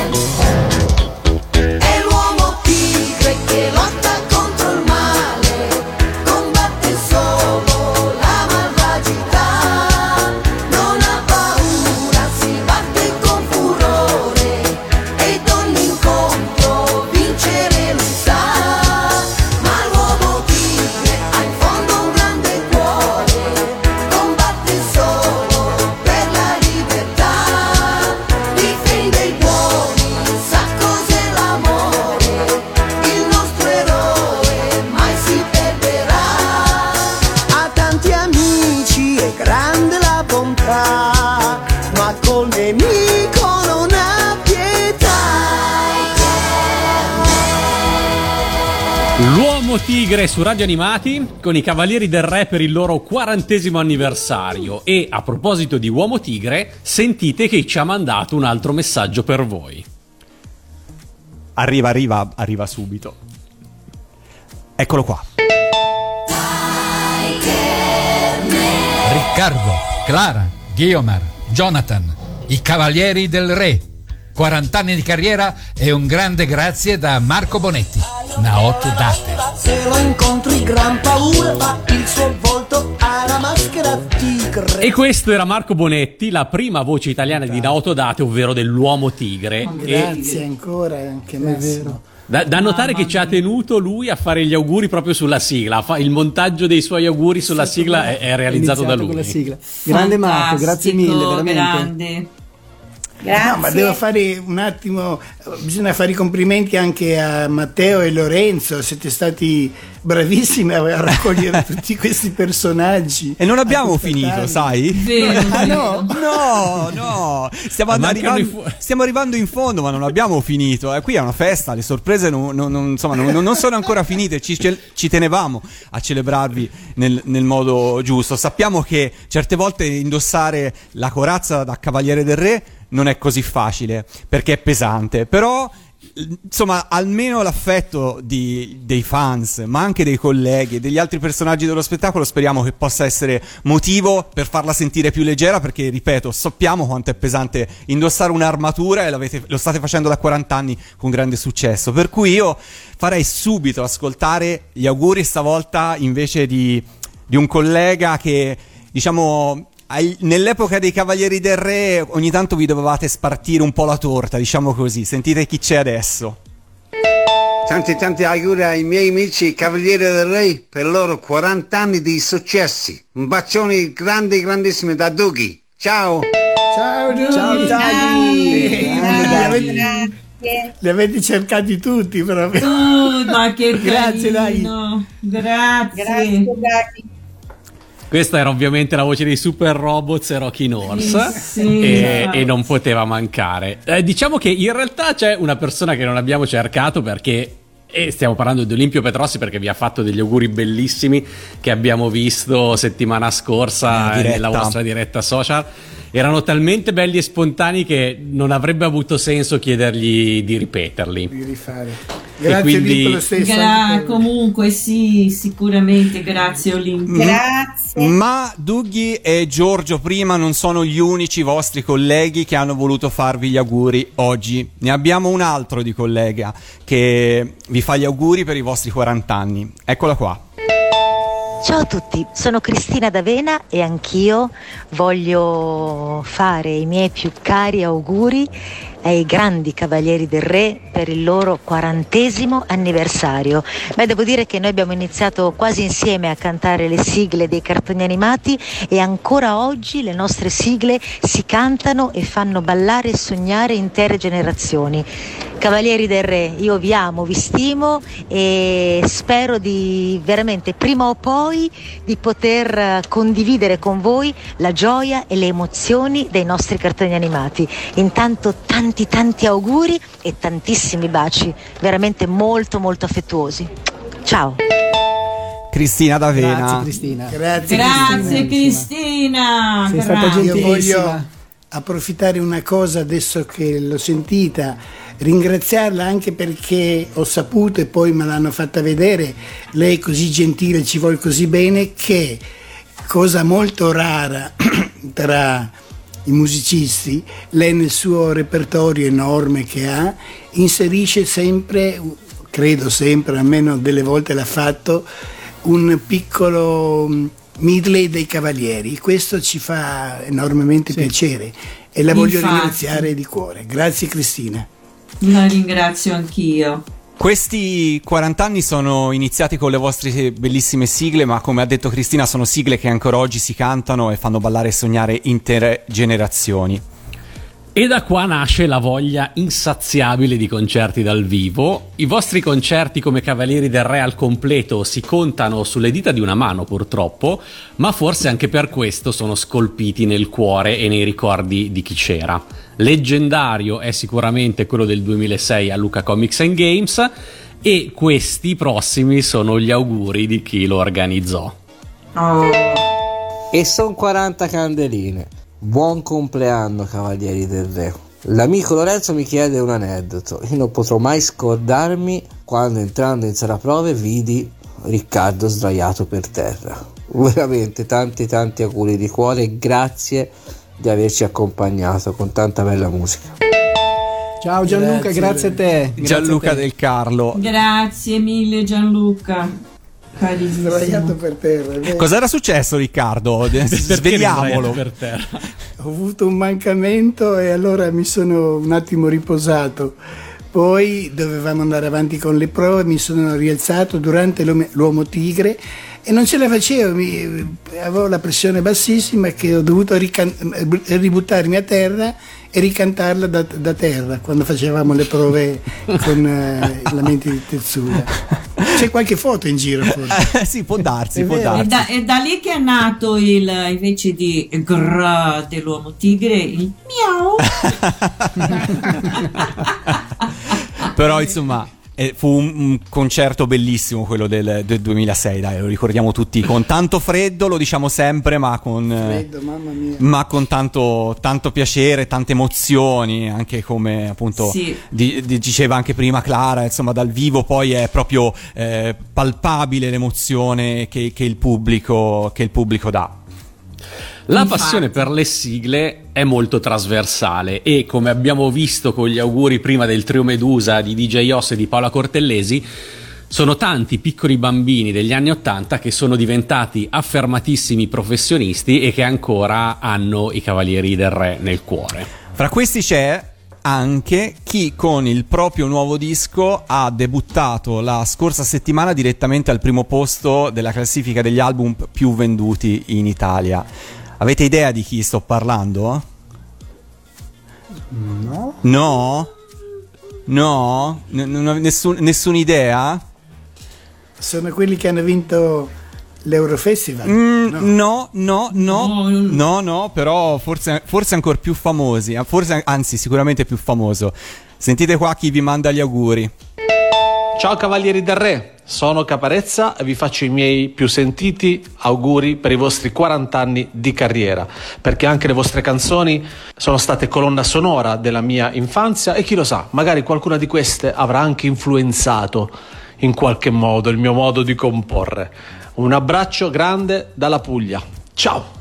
tigre su Radio Animati con i Cavalieri del Re per il loro quarantesimo anniversario e a proposito di Uomo Tigre sentite che ci ha mandato un altro messaggio per voi. Arriva, arriva, arriva subito. Eccolo qua. Riccardo, Clara, Guiomar, Jonathan, i Cavalieri del Re. 40 anni di carriera e un grande grazie da Marco Bonetti. Naot Date. Se lo incontri gran paura fa il suo volto alla maschera tigre E questo era Marco Bonetti, la prima voce italiana di Naoto Date, ovvero dell'uomo tigre. E Grazie ancora, anche Massimo. da, da notare che ci ha tenuto lui a fare gli auguri proprio sulla sigla. Fa- il montaggio dei suoi auguri sulla sigla è, è realizzato da la lui. sigla. Grande Marco, grazie mille, veramente. grande. No, ma devo fare un attimo, bisogna fare i complimenti anche a Matteo e Lorenzo, siete stati bravissimi a raccogliere tutti questi personaggi. E non abbiamo finito, sai? Ah, no? No, no, stiamo, arrivando, stiamo arrivando in fondo, ma non abbiamo finito. Eh, qui è una festa, le sorprese non, non- non- insomma, non, non sono ancora finite. Ci, ci tenevamo a celebrarvi nel, nel modo giusto. Sappiamo che certe volte indossare la corazza da Cavaliere del Re non è così facile perché è pesante, però. Insomma, almeno l'affetto di- dei fans, ma anche dei colleghi e degli altri personaggi dello spettacolo, speriamo che possa essere motivo per farla sentire più leggera. Perché, ripeto, sappiamo quanto è pesante indossare un'armatura e lo state facendo da 40 anni con grande successo. Per cui io farei subito ascoltare gli auguri, stavolta invece di, di un collega che, diciamo. Nell'epoca dei Cavalieri del Re ogni tanto vi dovevate spartire un po' la torta, diciamo così. Sentite chi c'è adesso. Tanti tanti auguri ai miei amici Cavalieri del Re per i loro 40 anni di successi. Un bacione grande, grandissimo da Dughi. Ciao! Ciao Giulio! Ciao! Ciao, Li avete- cercati tutti proprio. Oh, ma che Grazie, Daghi. carino. Grazie. Questa era ovviamente la voce dei Super Robots e Rocky Norse Sì. e, e non poteva mancare. Eh, diciamo che in realtà c'è una persona che non abbiamo cercato perché e stiamo parlando di Olimpio Petrossi perché vi ha fatto degli auguri bellissimi che abbiamo visto settimana scorsa nella vostra diretta social. Erano talmente belli e spontanei che non avrebbe avuto senso chiedergli di ripeterli. Di rifare. E Grazie quindi- Olimpio, lo stesso. Gra- comunque sì, sicuramente, grazie Olimpio. Ma Dughi e Giorgio prima non sono gli unici vostri colleghi che hanno voluto farvi gli auguri oggi. Ne abbiamo un altro di collega che vi fa gli auguri per i vostri 40 anni. Eccola qua. Ciao a tutti, sono Cristina D'Avena e anch'io voglio fare i miei più cari auguri ai grandi cavalieri del re per il loro quarantesimo anniversario. Beh, devo dire che noi abbiamo iniziato quasi insieme a cantare le sigle dei cartoni animati e ancora oggi le nostre sigle si cantano e fanno ballare e sognare intere generazioni. Cavalieri del Re, io vi amo, vi stimo e spero di veramente prima o poi di poter condividere con voi la gioia e le emozioni dei nostri cartoni animati. Intanto tanti tanti auguri e tantissimi baci, veramente molto molto affettuosi. Ciao! Cristina D'Avena. Grazie Cristina. Grazie, Grazie Cristina. Sei stata grazie. Io gentilissima. voglio approfittare una cosa adesso che l'ho sentita, ringraziarla anche perché ho saputo e poi me l'hanno fatta vedere, lei è così gentile, ci vuole così bene che cosa molto rara tra i musicisti, lei nel suo repertorio enorme che ha inserisce sempre, credo sempre, almeno delle volte l'ha fatto, un piccolo mm, medley dei cavalieri. Questo ci fa enormemente piacere e la voglio Infatti. ringraziare di cuore. Grazie Cristina. La ringrazio anch'io. Questi 40 anni sono iniziati con le vostre bellissime sigle, ma come ha detto Cristina, sono sigle che ancora oggi si cantano e fanno ballare e sognare intere generazioni. E da qua nasce la voglia insaziabile di concerti dal vivo. I vostri concerti come Cavalieri del Re al completo si contano sulle dita di una mano purtroppo, ma forse anche per questo sono scolpiti nel cuore e nei ricordi di chi c'era. Leggendario è sicuramente quello del 2006 a Luca Comics and Games E questi prossimi sono gli auguri di chi lo organizzò. E son 40 candeline. Buon compleanno, Cavalieri del Re. L'amico Lorenzo mi chiede un aneddoto. Io non potrò mai scordarmi quando entrando in sala prove vidi Riccardo sdraiato per terra. Veramente tanti tanti auguri di cuore e grazie di averci accompagnato con tanta bella musica. Ciao Gianluca, grazie, a te. Grazie Gianluca a te. del Carlo. Grazie mille Gianluca. Carissimo. Sdraiato per terra. vero. Cos'era successo Riccardo? Svegliamolo. Per terra. Ho avuto un mancamento e allora mi sono un attimo riposato. Poi dovevamo andare avanti con le prove, mi sono rialzato durante l'uomo tigre e non ce la facevo, mi- avevo la pressione bassissima che ho dovuto rican- ributtarmi a terra e ricantarla da, da terra quando facevamo le prove con eh, la mente di Tetsuya. C'è qualche foto in giro forse? sì, può darsi, È può vero. È darsi. da, è da lì che è nato il, invece di grrr dell'uomo tigre, il miau. Però insomma eh, fu un, un concerto bellissimo quello del, del 2006, dai, lo ricordiamo tutti con tanto freddo, lo diciamo sempre, ma con, eh, Freddo, mamma mia. ma con tanto, tanto piacere, tante emozioni, anche come appunto Sì. di- di- diceva anche prima Clara, insomma dal vivo poi è proprio eh, palpabile l'emozione che, che il pubblico, che il pubblico dà. La Infatti. passione per le sigle è molto trasversale e come abbiamo visto con gli auguri prima del trio Medusa di DJ Oss e di Paola Cortellesi, sono tanti piccoli bambini degli anni Ottanta che sono diventati affermatissimi professionisti e che ancora hanno i Cavalieri del Re nel cuore. Fra questi c'è anche chi con il proprio nuovo disco ha debuttato la scorsa settimana direttamente al primo posto della classifica degli album più venduti in Italia. Avete idea di chi sto parlando? No? No? No? N- n- nessun- nessuna idea? Sono quelli che hanno vinto l'Eurofestival. Mm, no. no, no, no, no, però forse, forse ancora più famosi, forse, anzi sicuramente più famoso. Sentite qua chi vi manda gli auguri. Ciao Cavalieri del Re, sono Caparezza e vi faccio i miei più sentiti auguri per i vostri 40 anni di carriera, perché anche le vostre canzoni sono state colonna sonora della mia infanzia e chi lo sa, magari qualcuna di queste avrà anche influenzato in qualche modo il mio modo di comporre. Un abbraccio grande dalla Puglia. Ciao!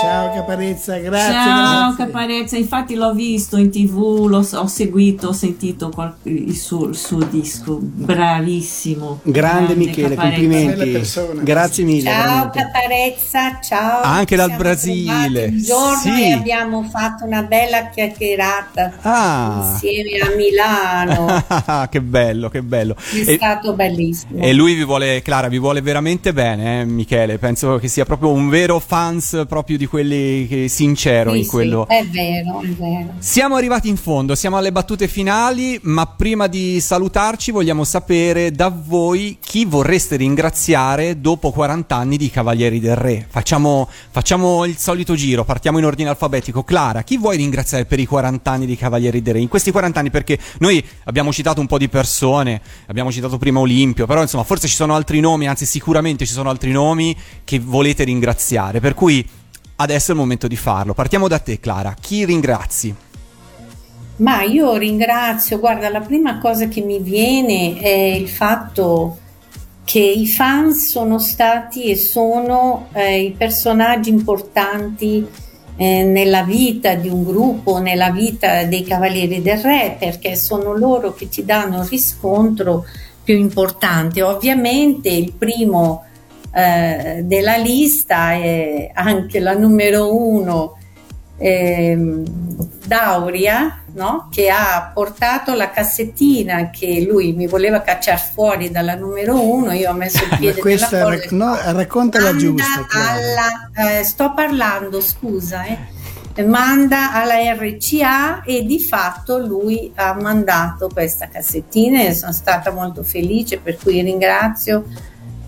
Ciao Caparezza, grazie. Ciao grazie. Caparezza, infatti l'ho visto in tv, l'ho, ho seguito, ho sentito qual- il, suo, il suo disco, bravissimo. Grande Michele, Caparezza. complimenti. Grazie mille. Ciao veramente. Caparezza, ciao. Anche dal Brasile. Un giorno Sì. e abbiamo fatto una bella chiacchierata Ah. insieme a Milano. che bello, che bello. È E, stato bellissimo. e lui vi vuole, Clara, vi vuole veramente bene, eh, Michele. Penso che sia proprio un vero fans proprio di quelli che sincero Sì, in sì, quello. è vero, è vero. Siamo arrivati in fondo, siamo alle battute finali, ma prima di salutarci vogliamo sapere da voi chi vorreste ringraziare dopo 40 anni di Cavalieri del Re. Facciamo, facciamo il solito giro, partiamo in ordine alfabetico. Clara, chi vuoi ringraziare per i 40 anni di Cavalieri del Re? In questi 40 anni, perché noi abbiamo citato un po' di persone, abbiamo citato prima Olimpio, però insomma forse ci sono altri nomi, anzi sicuramente ci sono altri nomi che volete ringraziare, per cui adesso è il momento di farlo. Partiamo da te Clara, chi ringrazi? Ma io ringrazio, guarda, la prima cosa che mi viene è il fatto che i fans sono stati e sono eh, i personaggi importanti eh, nella vita di un gruppo, nella vita dei Cavalieri del Re, perché sono loro che ti danno il riscontro più importante. Ovviamente il primo eh, della lista è anche la numero uno ehm, Dauria, no? che ha portato la cassettina che lui mi voleva cacciare fuori dalla numero uno, io ho messo il piede questa rac- no, raccontala giusta. Alla, eh, sto parlando, scusa, eh. manda alla RCA e di fatto lui ha mandato questa cassettina e sono stata molto felice, per cui ringrazio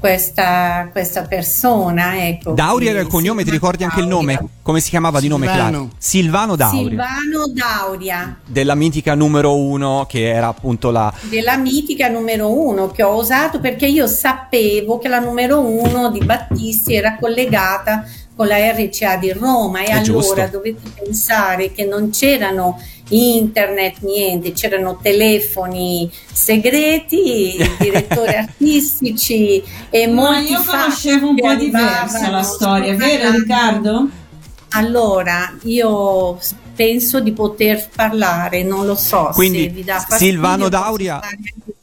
questa, questa persona. Ecco, Dauria che era il cognome, ti si chiama ricordi anche il nome? Come si chiamava di nome, Silvano. Clara? Silvano Dauria. Silvano Dauria. Della mitica numero uno, che era appunto la. della mitica numero uno che ho usato perché io sapevo che la numero uno di Battisti era collegata con la RCA di Roma e È allora giusto. dovete pensare che non c'erano internet, niente, c'erano telefoni segreti, direttori artistici e Ma molti io conoscevo un po' diversa la storia, vero spontaneamente. Riccardo? Allora, io penso di poter parlare, non lo so se Quindi vi dà fastidio. Silvano Dauria.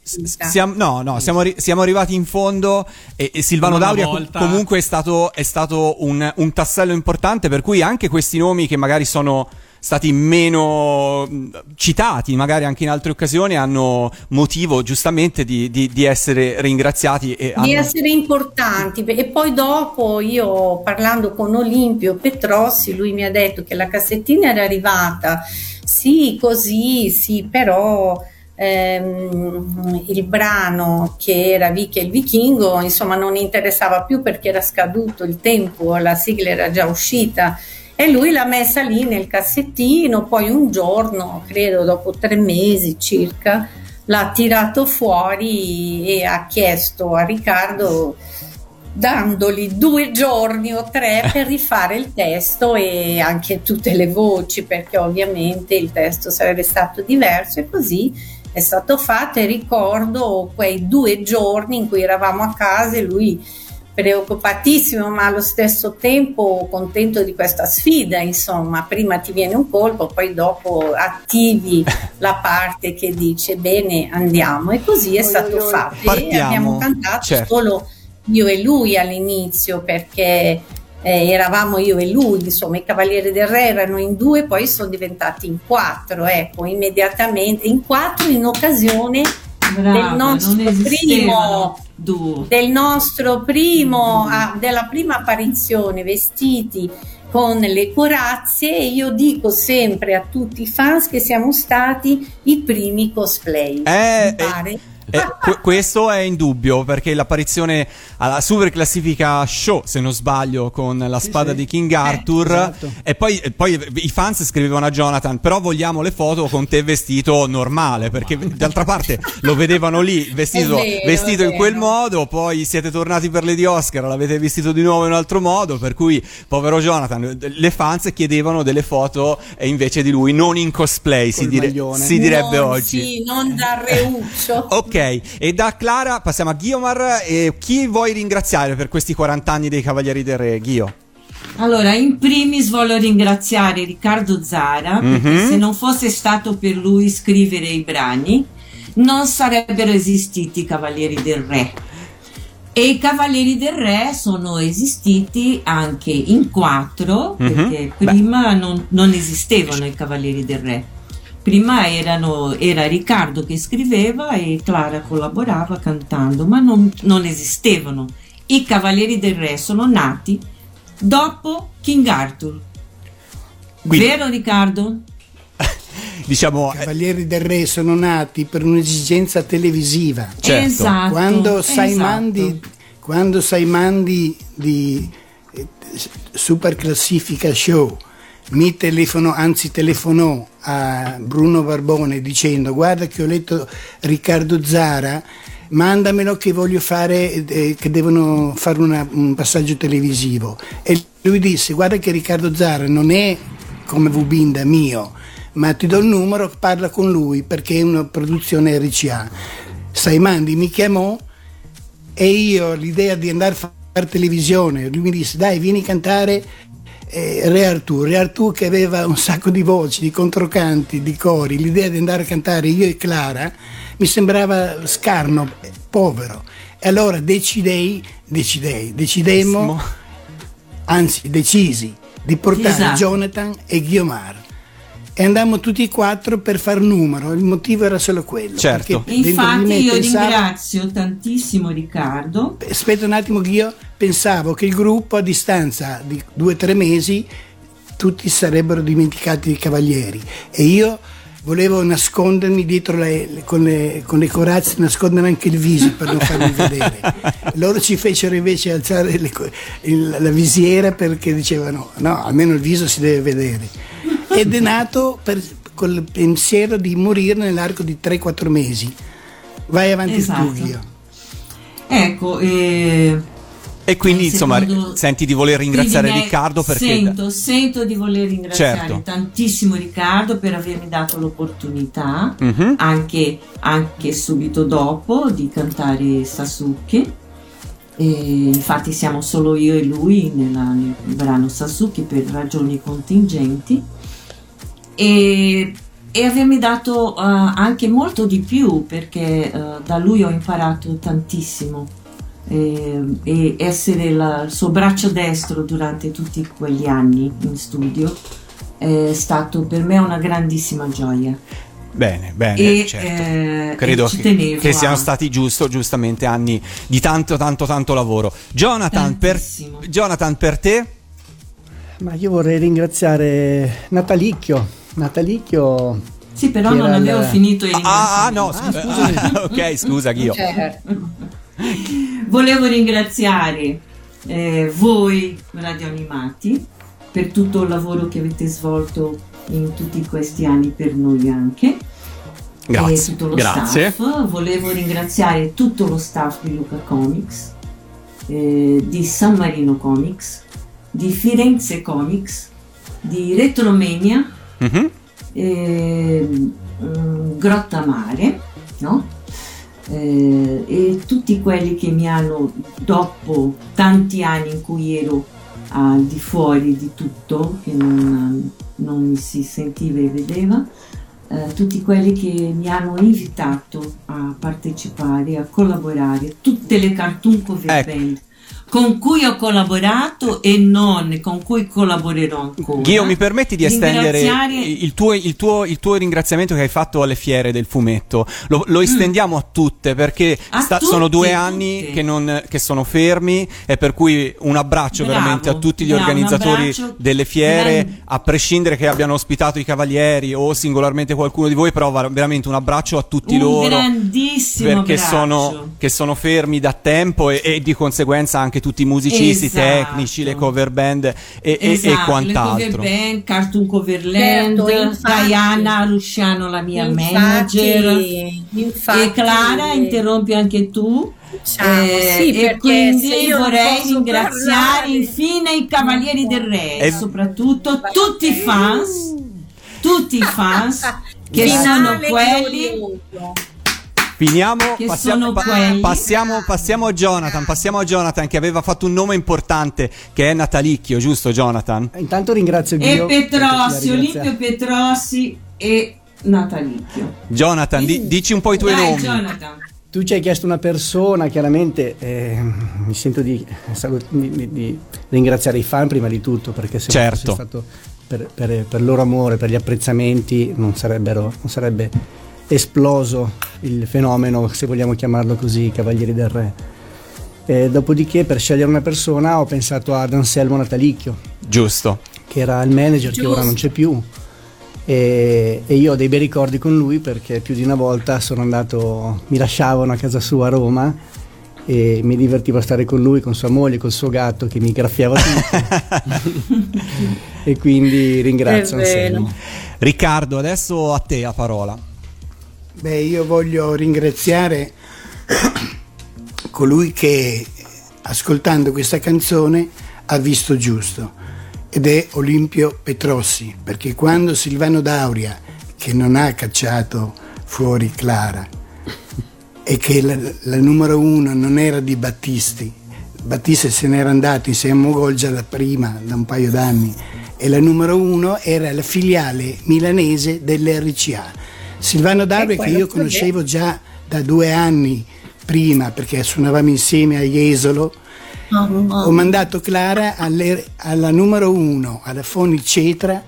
Siamo, no, no, siamo, siamo arrivati in fondo e, e Silvano Una Dauria volta- comunque è stato, è stato un, un tassello importante per cui anche questi nomi che magari sono stati meno mh, citati, magari anche in altre occasioni, hanno motivo giustamente di, di- di essere ringraziati. E di hanno- essere importanti e poi dopo io parlando con Olimpio Petrossi lui mi ha detto che la cassettina era arrivata sì così sì però ehm, il brano che era Vicky e il vichingo insomma non interessava più perché era scaduto il tempo la sigla era già uscita e lui l'ha messa lì nel cassettino poi un giorno credo dopo tre mesi circa l'ha tirato fuori e ha chiesto a Riccardo dandogli due giorni o tre per rifare il testo e anche tutte le voci perché ovviamente il testo sarebbe stato diverso e così è stato fatto. E ricordo quei due giorni in cui eravamo a casa e lui preoccupatissimo ma allo stesso tempo contento di questa sfida insomma. Prima ti viene un colpo poi dopo attivi la parte che dice bene andiamo. E così è stato fatto. E Partiamo, abbiamo cantato certo. solo io e lui all'inizio perché eh, eravamo io e lui, insomma i Cavalieri del Re erano in due, poi sono diventati in quattro, ecco, immediatamente in quattro in occasione Brava, del nostro primo del nostro primo ah, della prima apparizione vestiti con le corazze e io dico sempre a tutti i fans che siamo stati i primi cosplay. Eh, Mi pare. Eh, que- questo è indubbio perché l'apparizione alla super classifica show, se non sbaglio, con la spada sì. di King Arthur. esatto. E poi, e poi i fans scrivevano a Jonathan: Però vogliamo le foto con te vestito normale. Perché d'altra parte lo vedevano lì vestito, vero, vestito in quel modo. Poi siete tornati per le di Oscar, l'avete vestito di nuovo in un altro modo. Per cui, povero Jonathan, le fans chiedevano delle foto e invece di lui non in cosplay, si, dire- si direbbe Non- oggi. Sì, non da reuccio. Ok, e da Clara passiamo a Guiomar. E chi vuoi ringraziare per questi 40 anni dei Cavalieri del Re? Ghio. Allora, in primis voglio ringraziare Riccardo Zara, perché Mhm. se non fosse stato per lui scrivere i brani, non sarebbero esistiti i Cavalieri del Re. E i Cavalieri del Re sono esistiti anche in quattro, Mhm. perché prima non, non esistevano i Cavalieri del Re. Prima erano, era Riccardo che scriveva e Clara collaborava cantando, ma non, non esistevano. I Cavalieri del Re sono nati dopo King Arthur. Quindi- Vero Riccardo? Diciamo, I Cavalieri del Re sono nati per un'esigenza televisiva. Certo. Esatto. Quando sai esatto. mandi, quando sai mandi di eh, Super Classifica Show mi telefono, anzi telefonò a Bruno Barbone dicendo guarda che ho letto Riccardo Zara, mandamelo che voglio fare, eh, che devono fare una- un passaggio televisivo. E lui disse guarda che Riccardo Zara non è come Vubinda mio, ma ti do il numero, parla con lui perché è una produzione RCA. Saimandi mi chiamò e io l'idea di andare a fare televisione, lui mi disse dai vieni a cantare eh, Re Artù, Re Artù che aveva un sacco di voci, di controcanti, di cori, l'idea di andare a cantare io e Clara mi sembrava scarno, povero. E allora decidei, decidei, decidemmo, anzi decisi di portare Esatto. Jonathan e Guiomar. E andammo tutti e quattro per far numero, il motivo era solo quello. Certo. Infatti io pensavo- ringrazio tantissimo Riccardo Aspetta un attimo che io pensavo che il gruppo a distanza di due o tre mesi tutti sarebbero dimenticati i cavalieri e io volevo nascondermi dietro le, le- con, le, con le corazze, nascondere anche il viso per non farmi vedere. Loro ci fecero invece alzare il- la visiera perché dicevano no, almeno il viso si deve vedere. Ed è nato per, col pensiero di morire nell'arco di 3-4 mesi. Vai avanti Esatto. tu, Ghio. Ecco, eh, E quindi, insomma, senti di voler ringraziare Riccardo perché... Sento, sento di voler ringraziare Certo. tantissimo Riccardo per avermi dato l'opportunità, Mhm. anche, anche subito dopo, di cantare Sasuke. E infatti siamo solo io e lui nella- nel brano Sasuke per ragioni contingenti. E, e avermi dato eh, anche molto di più perché eh, da lui ho imparato tantissimo eh, e essere la- il suo braccio destro durante tutti quegli anni in studio è stato per me una grandissima gioia. Bene, bene, E, certo. eh, Credo e che, che siano stati giusto, giustamente anni di tanto, tanto, tanto lavoro. Jonathan, per, Jonathan, per te? Ma io vorrei ringraziare Natalicchio. Natalicchio. Sì, però non avevo il- finito i Ah, ah, no, ringraziamenti. scusa. ok, scusa, Ghio. Volevo ringraziare eh, voi radioanimati per tutto il lavoro che avete svolto in tutti questi anni per noi anche. Grazie, E tutto lo grazie. staff. Volevo ringraziare tutto lo staff di Luca Comics, eh, di San Marino Comics, di Firenze Comics, di Retromania, Mhm. ehm, mm, Grotta Mare, no? Eh, e tutti quelli che mi hanno, dopo tanti anni in cui ero al di fuori di tutto, che non, non mi si sentiva e vedeva, eh, tutti quelli che mi hanno invitato a partecipare, a collaborare, tutte le cartoon cover Ecco. band con cui ho collaborato e non con cui collaborerò ancora. Ghio, mi permetti di estendere Ringraziare- il tuo, il tuo- il tuo ringraziamento che hai fatto alle fiere del fumetto? Lo, lo estendiamo a tutte perché Mm. A sta- tutte, sono due anni che, non- che sono fermi e per cui un abbraccio Bravo, veramente a tutti gli bravo, organizzatori delle fiere, a prescindere che abbiano ospitato i cavalieri o singolarmente qualcuno di voi, però veramente un abbraccio a tutti un loro. Perché sono, che sono fermi da tempo e, e di conseguenza anche tutti i musicisti, Esatto. tecnici, le cover band e, e- e Esatto, quant'altro. Le cover band, Cartoon Coverland, Certo. Diana Rusciano, la mia Infatti, manager. infatti. e Clara, interrompi anche tu. Diciamo, Eh, sì, e quindi vorrei ringraziare parlare- infine i Cavalieri del Re E- e soprattutto tutti i fans, tutti i fans che Finale sono quelli glorioso. Finiamo, passiamo, pa- passiamo, passiamo a Jonathan, passiamo a Jonathan che aveva fatto un nome importante che è Natalicchio, giusto Jonathan? Intanto ringrazio e Ghio. perché Petrossi. Olimpio Petrossi e Natalicchio. Jonathan, di- dici un po' i tuoi Dai, nomi. Jonathan. Tu ci hai chiesto una persona, chiaramente eh, mi sento di, salut- di- di- di ringraziare i fan prima di tutto, perché se Certo. fosse stato per, per- per loro amore, per gli apprezzamenti, non, sarebbero, non sarebbe esploso il fenomeno, se vogliamo chiamarlo così, Cavalieri del Re. E dopodiché per scegliere una persona ho pensato ad Anselmo Natalicchio, Giusto. che era il manager che ora non c'è più. E, e io ho dei bei ricordi con lui perché più di una volta sono andato, mi lasciavano a casa sua a Roma e mi divertivo a stare con lui, con sua moglie, col suo gatto che mi graffiava tutto. e quindi ringrazio. Anselmo. Riccardo, adesso a te la parola. Beh, io voglio ringraziare colui che ascoltando questa canzone ha visto giusto ed è Olimpio Petrossi, perché quando Silvano Dauria, che non ha cacciato fuori Clara, e che la, la numero uno non era di Battisti, Battisti se n'era andato insieme a Mogol già da prima, da un paio d'anni, e la numero uno era la filiale milanese dell'RCA. Silvano Dauria che io conoscevo già da due anni prima perché suonavamo insieme a Jesolo. Ho mandato Clara alle- alla numero uno, alla Foni Cetra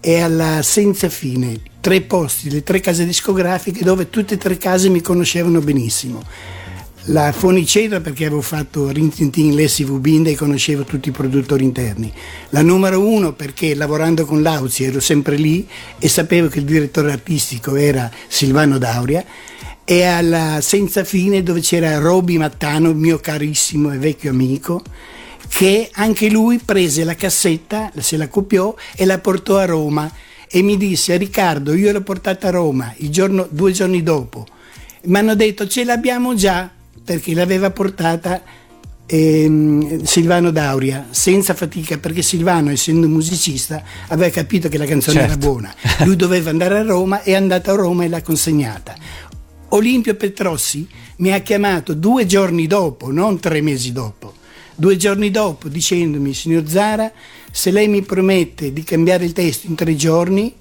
e alla Senza Fine, tre posti, le tre case discografiche dove tutte e tre case mi conoscevano benissimo. La Fonicedra perché avevo fatto Rintintin l'SV Bind e conoscevo tutti i produttori interni. La numero uno perché lavorando con Lauzi ero sempre lì e sapevo che il direttore artistico era Silvano Dauria. E alla Senza Fine dove c'era Roby Mattano, mio carissimo e vecchio amico, che anche lui prese la cassetta, se la copiò e la portò a Roma. E mi disse Riccardo io l'ho portata a Roma giorno, due giorni dopo. Mi hanno detto ce l'abbiamo già perché l'aveva portata ehm, Silvano Dauria senza fatica perché Silvano essendo musicista aveva capito che la canzone Certo. era buona. Lui doveva andare a Roma è andato a Roma e l'ha consegnata. Olimpio Petrossi mi ha chiamato due giorni dopo non tre mesi dopo due giorni dopo dicendomi signor Zara se lei mi promette di cambiare il testo in tre giorni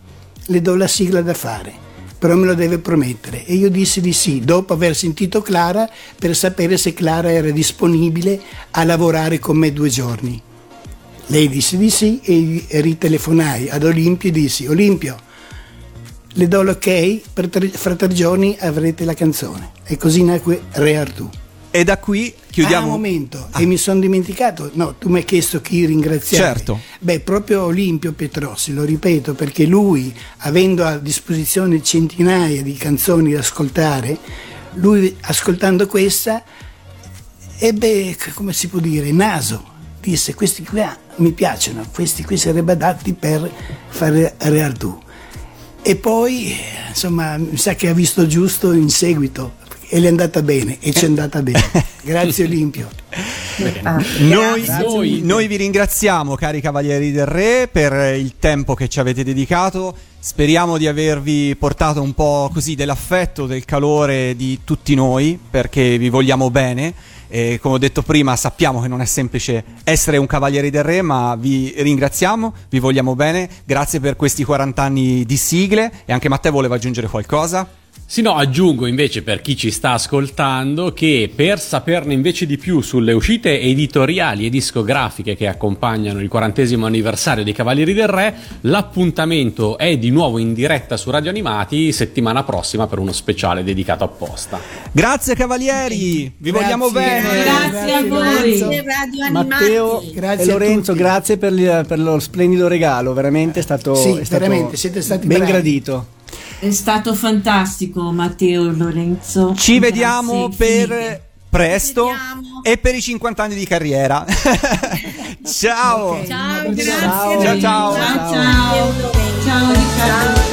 le do la sigla da fare però me lo deve promettere. E io dissi di sì, dopo aver sentito Clara, per sapere se Clara era disponibile a lavorare con me due giorni. Lei disse di sì e ritelefonai ad Olimpio e dissi, Olimpio, le do l'ok, tre- fra tre giorni avrete la canzone. E così nacque Re Artù. E da qui chiudiamo. Ah, un momento, e mi sono dimenticato. No, tu mi hai chiesto chi ringraziare. Certo. Beh, proprio Olimpio Petrossi, lo ripeto, perché lui, avendo a disposizione centinaia di canzoni da ascoltare, lui ascoltando questa ebbe, come si può dire, naso. Disse, questi qua mi piacciono, questi qui sarebbero adatti per fare Re Artù. E poi, insomma, mi sa che ha visto giusto in seguito e le è andata bene e ci è andata bene. Grazie Olimpio. Noi, Grazie. noi vi ringraziamo, cari Cavalieri del Re, per il tempo che ci avete dedicato. Speriamo di avervi portato un po' così dell'affetto, del calore di tutti noi, perché vi vogliamo bene. E come ho detto prima, sappiamo che non è semplice essere un Cavaliere del Re, ma vi ringraziamo, vi vogliamo bene. Grazie per questi 40 anni di sigle. E anche Matteo voleva aggiungere qualcosa? Sì, no, aggiungo invece per chi ci sta ascoltando che per saperne invece di più sulle uscite editoriali e discografiche che accompagnano il quarantesimo anniversario dei Cavalieri del Re, l'appuntamento è di nuovo in diretta su Radio Animati settimana prossima per uno speciale dedicato apposta. Grazie Cavalieri, vi Grazie. vogliamo bene. Grazie a voi. Grazie Radio Animati. Matteo Grazie e Lorenzo, grazie per, per lo splendido regalo, veramente è stato, Sì, è stato veramente, siete stati ben bravi. gradito. È stato fantastico Matteo e Lorenzo. Ci Grazie vediamo per infinite. presto Vediamo. e per i 50 anni di carriera. ciao. Ciao, grazie. Ciao, ciao. Ciao ciao. Ciao Riccardo. Ciao.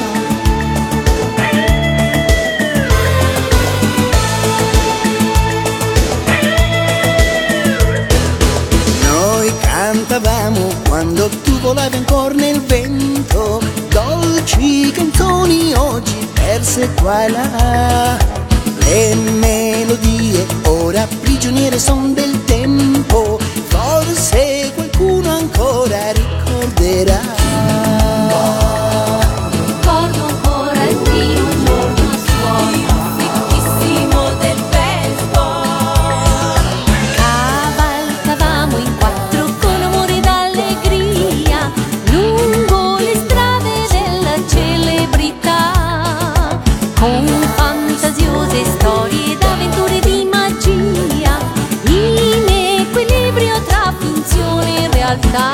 Noi cantavamo quando tu volavi ancora nel vento, dolci canzoni oggi perse qua e là. Le melodie ora prigioniere son del tempo, forse qualcuno ancora ricorderà. Ta